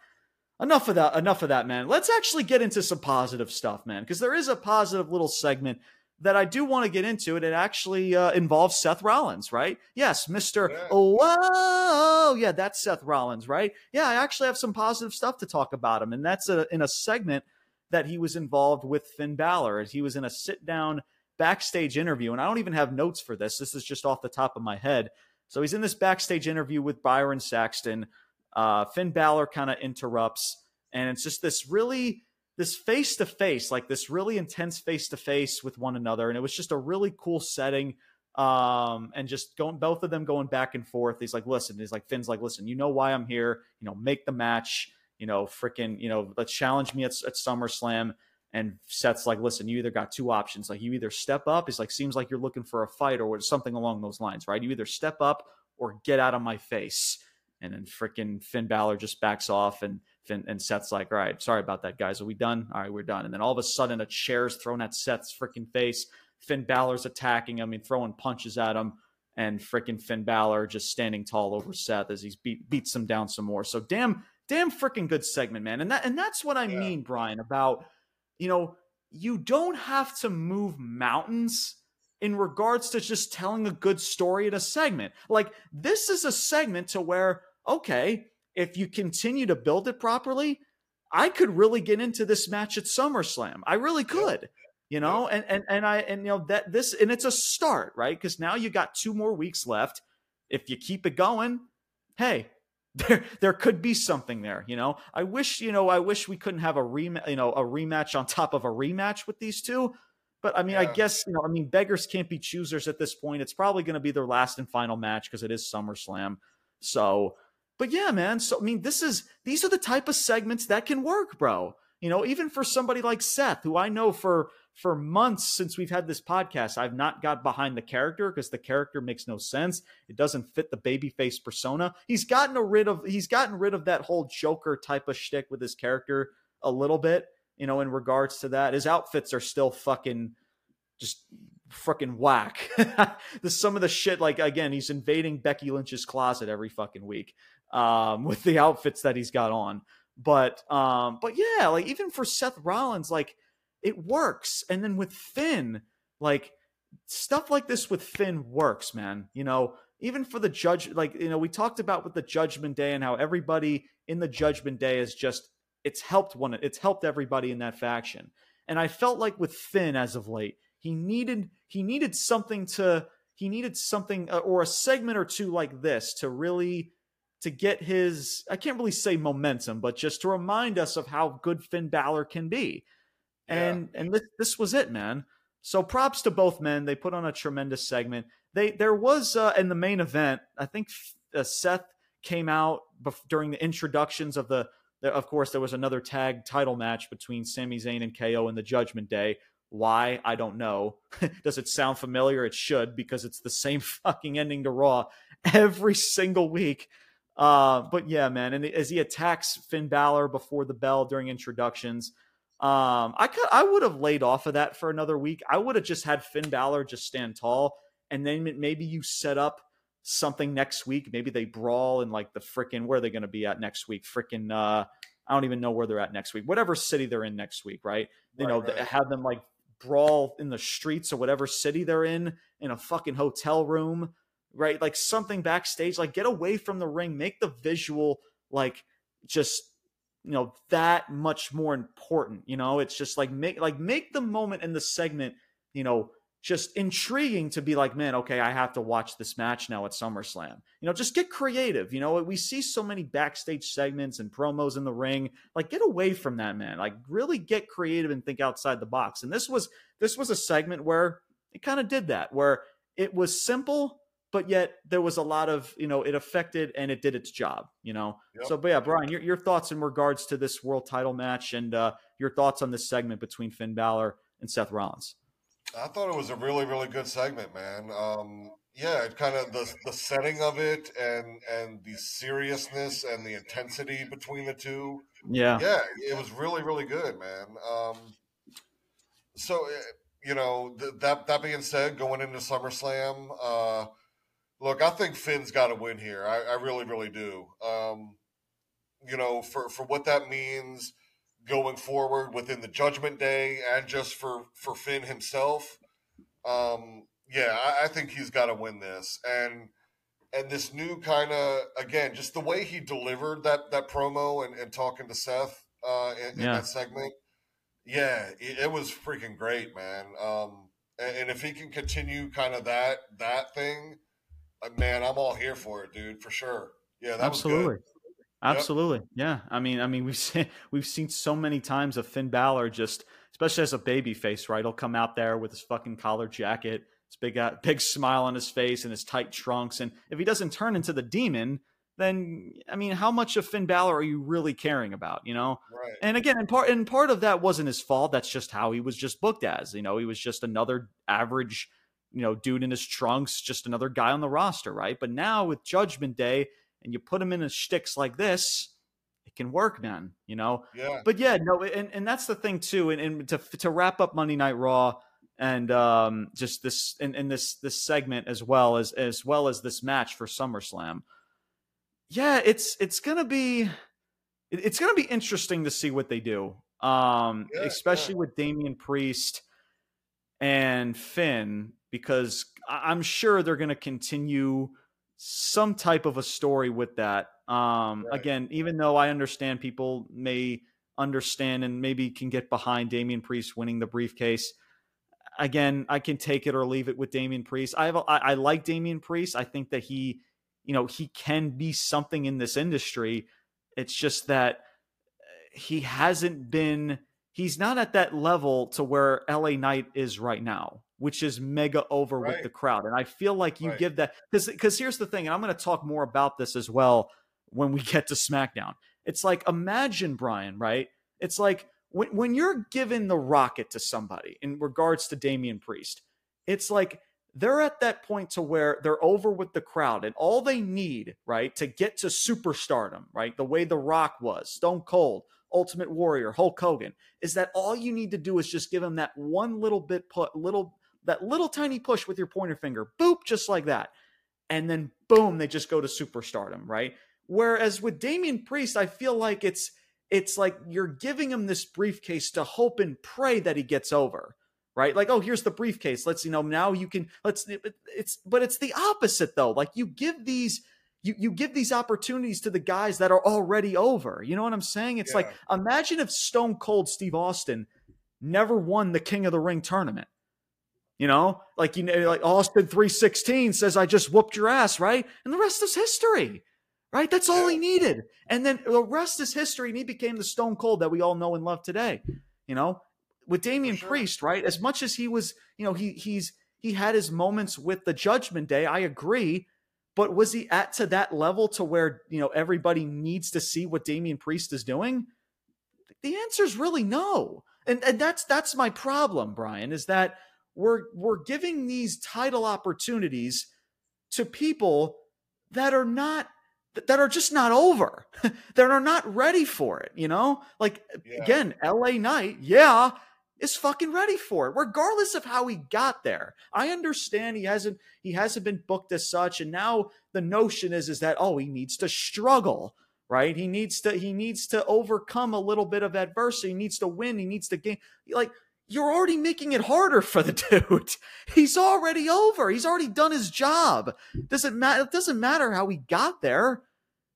enough of that enough of that man let's actually get into some positive stuff man because there is a positive little segment that I do want to get into, and it actually uh, involves Seth Rollins, right? Yes, Mister. Yeah. Whoa, yeah, that's Seth Rollins, right? Yeah, I actually have some positive stuff to talk about him, and that's a, in a segment that he was involved with Finn Balor. He was in a sit down backstage interview, and I don't even have notes for this. This is just off the top of my head. So he's in this backstage interview with Byron Saxton uh, Finn Balor kind of interrupts, and it's just this really this face to face, like this really intense face to face with one another, and it was just a really cool setting. Um, and just going both of them going back and forth. He's like, listen, he's like Finn's like, listen, you know why I'm here. You know, make the match. You know, freaking, you know, let's challenge me at, at SummerSlam. And Seth's like, listen, you either got two options. Like, you either step up. He's like, seems like you're looking for a fight or something along those lines, right? You either step up or get out of my face. And then freaking Finn Balor just backs off and Finn, and Seth's like, all right, sorry about that, guys. Are we done? All right, we're done. And then all of a sudden, a chair's thrown at Seth's freaking face. Finn Balor's attacking him and throwing punches at him. And freaking Finn Balor just standing tall over Seth as he beat, beats him down some more. So damn, damn freaking good segment, man. And that and that's what I yeah. mean, Brian, about you know, you don't have to move mountains in regards to just telling a good story in a segment. Like this is a segment to where okay, if you continue to build it properly, I could really get into this match at SummerSlam. I really could. You know, and and and I and you know that this and it's a start, right? Because now you got two more weeks left. If you keep it going, hey, there there could be something there you know i wish you know i wish we couldn't have a rematch you know a rematch on top of a rematch with these two but i mean yeah. i guess you know i mean beggars can't be choosers at this point it's probably going to be their last and final match because it is summerslam so but yeah, man. So I mean, this is these are the type of segments that can work, bro. You know, even for somebody like Seth, who I know for for months since we've had this podcast, I've not got behind the character because the character makes no sense. It doesn't fit the babyface persona. He's gotten a rid of he's gotten rid of that whole Joker type of shtick with his character a little bit. You know, in regards to that, his outfits are still fucking just freaking whack. the some of the shit, like again, he's invading Becky Lynch's closet every fucking week um, with the outfits that he's got on. But um, but yeah, like even for Seth Rollins, like it works. And then with Finn, like stuff like this with Finn works, man. You know, even for the judge, like you know, we talked about with the Judgment Day and how everybody in the Judgment Day is just it's helped one, it's helped everybody in that faction. And I felt like with Finn as of late, he needed he needed something to he needed something uh, or a segment or two like this to really to get his I can't really say momentum, but just to remind us of how good Finn Balor can be. And yeah. and this this was it, man. So props to both men. They put on a tremendous segment. They there was uh, in the main event. I think uh, Seth came out bef- during the introductions of the, the. Of course, there was another tag title match between Sami Zayn and KO in the Judgment Day. Why I don't know. Does it sound familiar? It should because it's the same fucking ending to Raw every single week. Uh, but yeah, man, and as he attacks Finn Balor before the bell during introductions, um, I could I would have laid off of that for another week. I would have just had Finn Balor just stand tall, and then maybe you set up something next week. Maybe they brawl in like the freaking where are they going to be at next week? Freaking uh, I don't even know where they're at next week. Whatever city they're in next week, right? You right, know, right. have them like brawl in the streets or whatever city they're in in a fucking hotel room, right? Like something backstage. Like get away from the ring, make the visual like just you know that much more important you know? It's just like make like make the moment in the segment you know just intriguing to be like man okay i have to watch this match now at summerslam. You know just get creative you know? We see so many backstage segments and promos in the ring. Like get away from that man. Like really get creative and think outside the box. And this was this was a segment where it kind of did that where it was simple but yet there was a lot of you know it affected and it did its job you know? Yep. so but yeah brian your, your thoughts in regards to this world title match and uh, your thoughts on this segment between finn Balor and seth rollins? I thought it was a really really good segment man. Um, yeah it kind of the, the setting of it and and the seriousness and the intensity between the two. Yeah. Yeah it was really really good man. Um, so eh, you know th- that that being said going into summerslam uh, Look, I think Finn's got to win here. I, I, really, really do. Um, you know, for, for what that means going forward within the Judgment Day and just for, for Finn himself. Um, yeah, I, I think he's got to win this. And and this new kind of again, just the way he delivered that that promo and, and talking to Seth uh, in, yeah. in that segment. Yeah, it, it, was freaking great, man. Um, and, and if he can continue kind of that that thing man, I'm all here for it, dude, for sure. Yeah, absolutely. Absolutely. Yep. Yeah. I mean, I mean, we've seen we've seen so many times of Finn Balor just, especially as a baby face, right? He'll come out there with his fucking collar jacket, his big uh, big smile on his face, and his tight trunks. And if he doesn't turn into the demon, then I mean, how much of Finn Balor are you really caring about? You know. Right. And again, in part, and part of that wasn't his fault. That's just how he was just booked as. You know, he was just another average you know, dude in his trunks, just another guy on the roster, right? But now with Judgment Day, and you put him in a shticks like this, it can work, man. You know. Yeah. But yeah, no, and and that's the thing too. And, and to to wrap up Monday Night Raw and um, just this in, in this this segment as well as as well as this match for SummerSlam. Yeah, it's it's gonna be it's gonna be interesting to see what they do. Um, yeah, especially yeah. with Damian Priest and Finn because I'm sure they're going to continue some type of a story with that. Um, right. Again, even though I understand people may understand and maybe can get behind Damian Priest winning the briefcase. Again, I can take it or leave it with Damian Priest. I have a, I, I like Damian Priest. I think that he, you know, he can be something in this industry. It's just that he hasn't been he's not at that level to where LA Knight is right now which is mega over right. with the crowd. And I feel like you right. give that because because here's the thing, and I'm going to talk more about this as well when we get to SmackDown. It's like imagine Brian, right? It's like when when you're giving the rocket to somebody in regards to Damian Priest, it's like they're at that point to where they're over with the crowd and all they need, right, to get to superstardom, right? The way The Rock was, Stone Cold, Ultimate Warrior, Hulk Hogan, is that all you need to do is just give them that one little bit put little that little tiny push with your pointer finger, boop, just like that. And then boom, they just go to superstardom, right? Whereas with Damian Priest, I feel like it's it's like you're giving him this briefcase to hope and pray that he gets over, right? Like, oh, here's the briefcase. Let's, you know, now you can let's it's but it's the opposite though. Like you give these you you give these opportunities to the guys that are already over. You know what I'm saying? It's yeah. like imagine if Stone Cold Steve Austin never won the King of the Ring tournament. You know, like you know, like Austin three sixteen says, "I just whooped your ass," right? And the rest is history, right? That's all he needed. And then the rest is history, and he became the Stone Cold that we all know and love today. You know, with Damian sure. Priest, right? As much as he was, you know, he he's he had his moments with the Judgment Day. I agree. But was he at to that level to where, you know, everybody needs to see what Damian Priest is doing? The answer is really no. And and that's that's my problem, Brian, is that we're we're giving these title opportunities to people that are not that are just not over that are not ready for it you know? Like Yeah. again la knight yeah is fucking ready for it regardless of how he got there. I understand he hasn't he hasn't been booked as such and now the notion is is that oh he needs to struggle right? He needs to he needs to overcome a little bit of adversity he needs to win he needs to gain like you're already making it harder for the dude. He's already over. He's already done his job. Doesn't matter. It doesn't matter how he got there.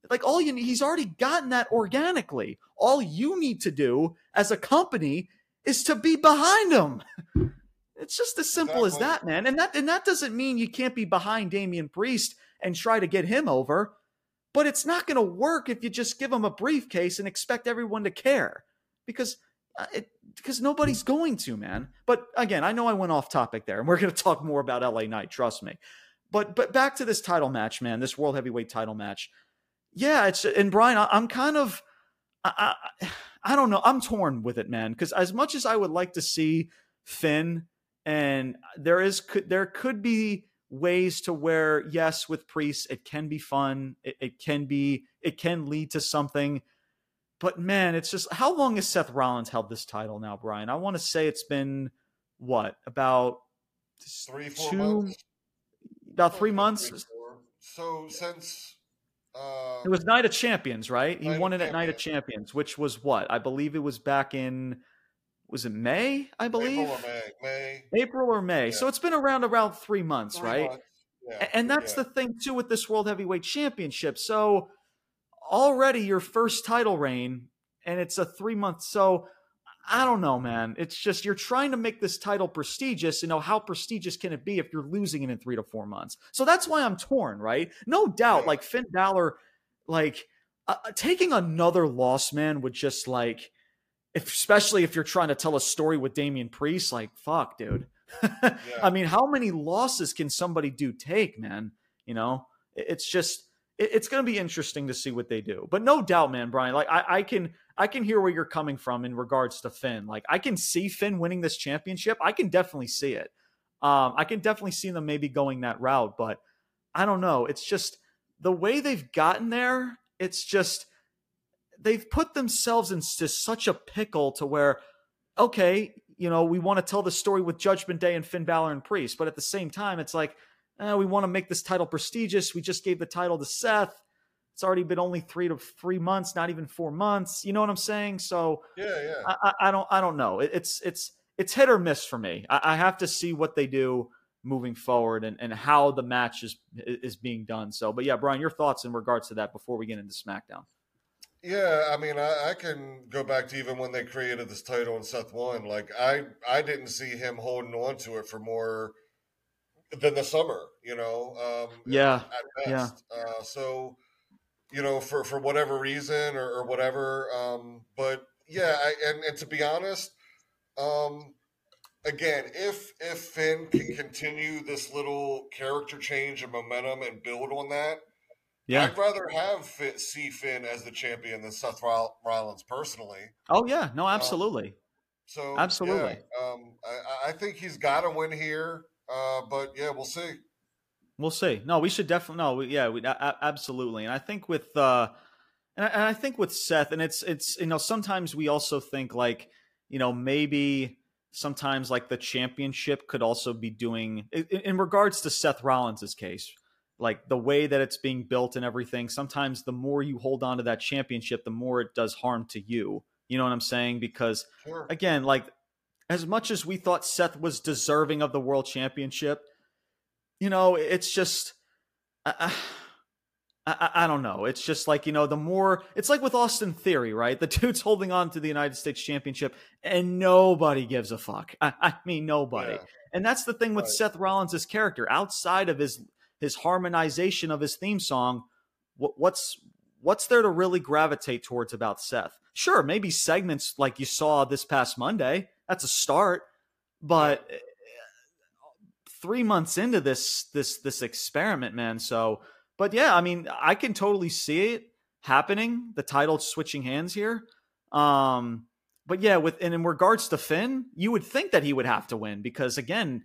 Like all you need, he's already gotten that organically. All you need to do as a company is to be behind him. It's just as simple as that, man. And that and that doesn't mean you can't be behind Damian Priest and try to get him over. But it's not going to work if you just give him a briefcase and expect everyone to care. Because uh, it, because nobody's going to, man. But again, I know I went off topic there, and we're going to talk more about LA Knight. Trust me. But but back to this title match, man. This world heavyweight title match. Yeah, it's and Brian, I, I'm kind of, I, I I don't know. I'm torn with it, man. Because as much as I would like to see Finn, and there is could there could be ways to where yes, with Priest, it can be fun. It, it can be it can lead to something. But man, it's just how long has Seth Rollins held this title now, Brian? I want to say it's been what about Three, four two, months. about three Three, months. four. So since uh, It was Night of Champions, right? He Night won it at Night of Champions. Champions, which was what I believe it was back in was it May? I believe April or May, May April or May. Yeah. So it's been around around three months, three right? months. Yeah, And that's yeah. the thing too with this World Heavyweight Championship. So already your first title reign, and it's a three month. So I don't know, man. It's just you're trying to make this title prestigious. You know how prestigious can it be if you're losing it in three to four months? So that's why I'm torn, right? No doubt, like Finn Balor, like uh, uh, taking another loss, man, would just like, if, especially if you're trying to tell a story with Damian Priest, like fuck, dude. I mean, how many losses can somebody do take, man? You know, it's just it- it's going to be interesting to see what they do. But no doubt, man, Brian, like I, I can I can hear where you're coming from in regards to Finn. Like I can see Finn winning this championship. I can definitely see it. Um, I can definitely see them maybe going that route, but I don't know. It's just the way they've gotten there. It's just they've put themselves into such a pickle to where, okay, you know, we want to tell the story with Judgment Day and Finn Balor and Priest, but at the same time, it's like, eh, we want to make this title prestigious. We just gave the title to Seth. It's already been only three to three months, not even four months. You know what I'm saying? So yeah, yeah. I, I, don't, I don't know. It, it's, it's, it's hit or miss for me. I, I have to see what they do moving forward and, and how the match is is being done. So, but yeah, Brian, your thoughts in regards to that before we get into SmackDown. Yeah, I mean, I, I can go back to even when they created this title and Seth won. Like, I I didn't see him holding on to it for more than the summer. You know, um, Yeah, at yeah. best. Uh, so, you know, for for whatever reason or, or whatever. Um, but yeah, I, and and to be honest, um, again, if if Finn can continue this little character change and momentum and build on that. Yeah. I'd rather have Fi- see Finn as the champion than Seth Roll- Rollins personally. Oh yeah. No, absolutely. So Absolutely. yeah, um, I, I think he's got to win here. Uh, but yeah, we'll see. We'll see. No, we should definitely. No, we, yeah, we, a- absolutely. And I think with, uh, and I, and I think with Seth, and it's it's you know sometimes we also think like you know maybe sometimes like the championship could also be doing in, in regards to Seth Rollins's case, like the way that it's being built and everything. Sometimes the more you hold on to that championship, the more it does harm to you. You know what I'm saying? Because Sure. again, like as much as we thought Seth was deserving of the world championship, you know, it's just, I, I, I, don't know. It's just like, you know, the more, it's like with Austin Theory, right? The dude's holding on to the United States championship and nobody gives a fuck. I, I mean, nobody. Yeah. And that's the thing with Right. Seth Rollins' character. Outside of his his harmonization of his theme song, what, what's what's there to really gravitate towards about Seth? Sure, maybe segments like you saw this past Monday. That's a start, but eh, three months into this this this experiment, man. So, but yeah, I mean, I can totally see it happening. The title switching hands here. Um, but yeah, with and in regards to Finn, you would think that he would have to win because again,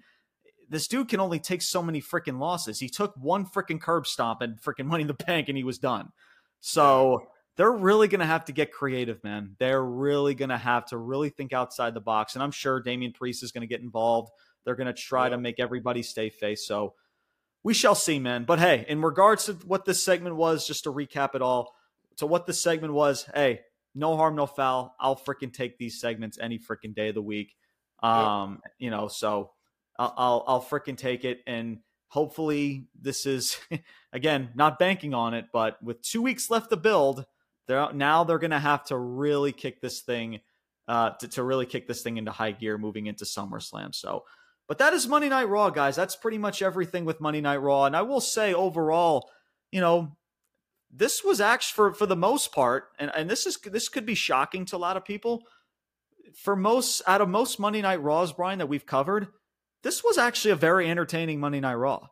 this dude can only take so many freaking losses. He took one freaking curb stomp and freaking money in the bank and he was done. So they're really going to have to get creative, man. They're really going to have to really think outside the box. And I'm sure Damian Priest is going to get involved. They're going to try yeah. to make everybody stay face. So we shall see, man. But hey, in regards to what this segment was, just to recap it all, to what this segment was, hey, no harm, no foul. I'll freaking take these segments any freaking day of the week. Um, yeah. you know, so I'll I'll, I'll freaking take it and hopefully this is again not banking on it, but with two weeks left to build, they're now they're gonna have to really kick this thing uh to, to really kick this thing into high gear moving into SummerSlam. So but that is Monday Night Raw, guys. That's pretty much everything with Monday Night Raw. And I will say overall, you know, this was actually for for the most part, and, and this is this could be shocking to a lot of people. For most out of most Monday Night Raws, Brian, that we've covered, this was actually a very entertaining Monday Night Raw.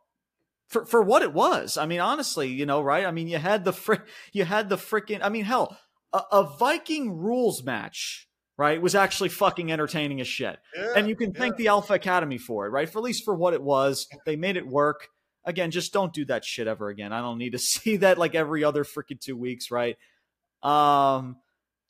For for what it was. I mean, honestly, you know, right? I mean, you had the fr- you had the freaking I mean, hell, a, a, Viking rules match, right, was actually fucking entertaining as shit. Yeah, and you can thank the Alpha Academy for it, right? For at least for what it was. They made it work. Again, just don't do that shit ever again. I don't need to see that like every other freaking two weeks, right? Um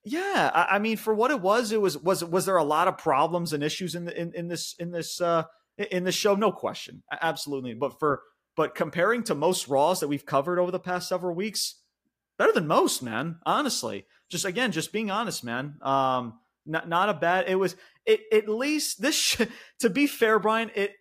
yeah, I, I mean, for what it was, it was was was there a lot of problems and issues in the, in, in this in this uh in the show, no question, absolutely. But for but comparing to most Raws that we've covered over the past several weeks, better than most, man. Honestly, just again, just being honest, man. Um, not not a bad. It was it at least this. Sh- to be fair, Brian, it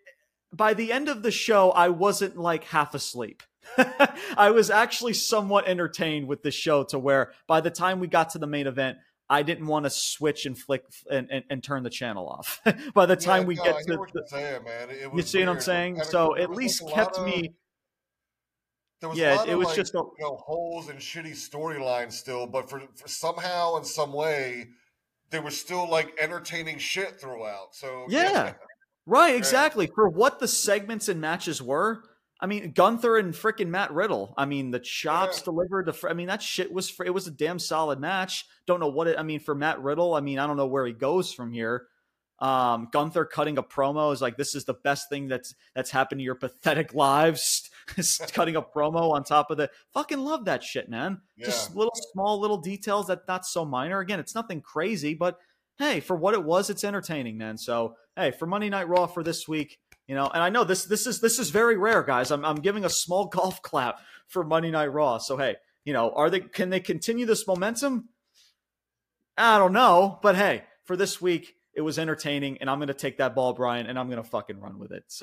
by the end of the show, I wasn't like half asleep. I was actually somewhat entertained with the show to where by the time we got to the main event, I didn't want to switch and flick and, and, and turn the channel off. By the time yeah, we no, get to, the, saying, you see weird. what I'm saying? so at least kept me. There was yeah, it was like, just a, you know, holes and shitty storylines still, but for, for somehow in some way, there was still like entertaining shit throughout. So yeah, yeah. right, exactly. For what the segments and matches were, I mean, Gunther and freaking Matt Riddle. I mean, the chops yeah. delivered. The, I mean, that shit was. It was a damn solid match. Don't know what it. I mean, for Matt Riddle. I mean, I don't know where he goes from here. Um, Gunther cutting a promo is like this is the best thing that's that's happened to your pathetic lives. cutting a promo on top of the fucking love that shit, man. Yeah. Just little small little details that not so minor. Again, it's nothing crazy, but hey, for what it was, it's entertaining, man. So hey, for Monday Night Raw for this week, you know, and I know this this is this is very rare, guys. I'm I'm giving a small golf clap for Monday Night Raw. So hey, you know, are they can they continue this momentum? I don't know, but hey, for this week, it was entertaining, and I'm going to take that ball, Brian, and I'm going to fucking run with it. So.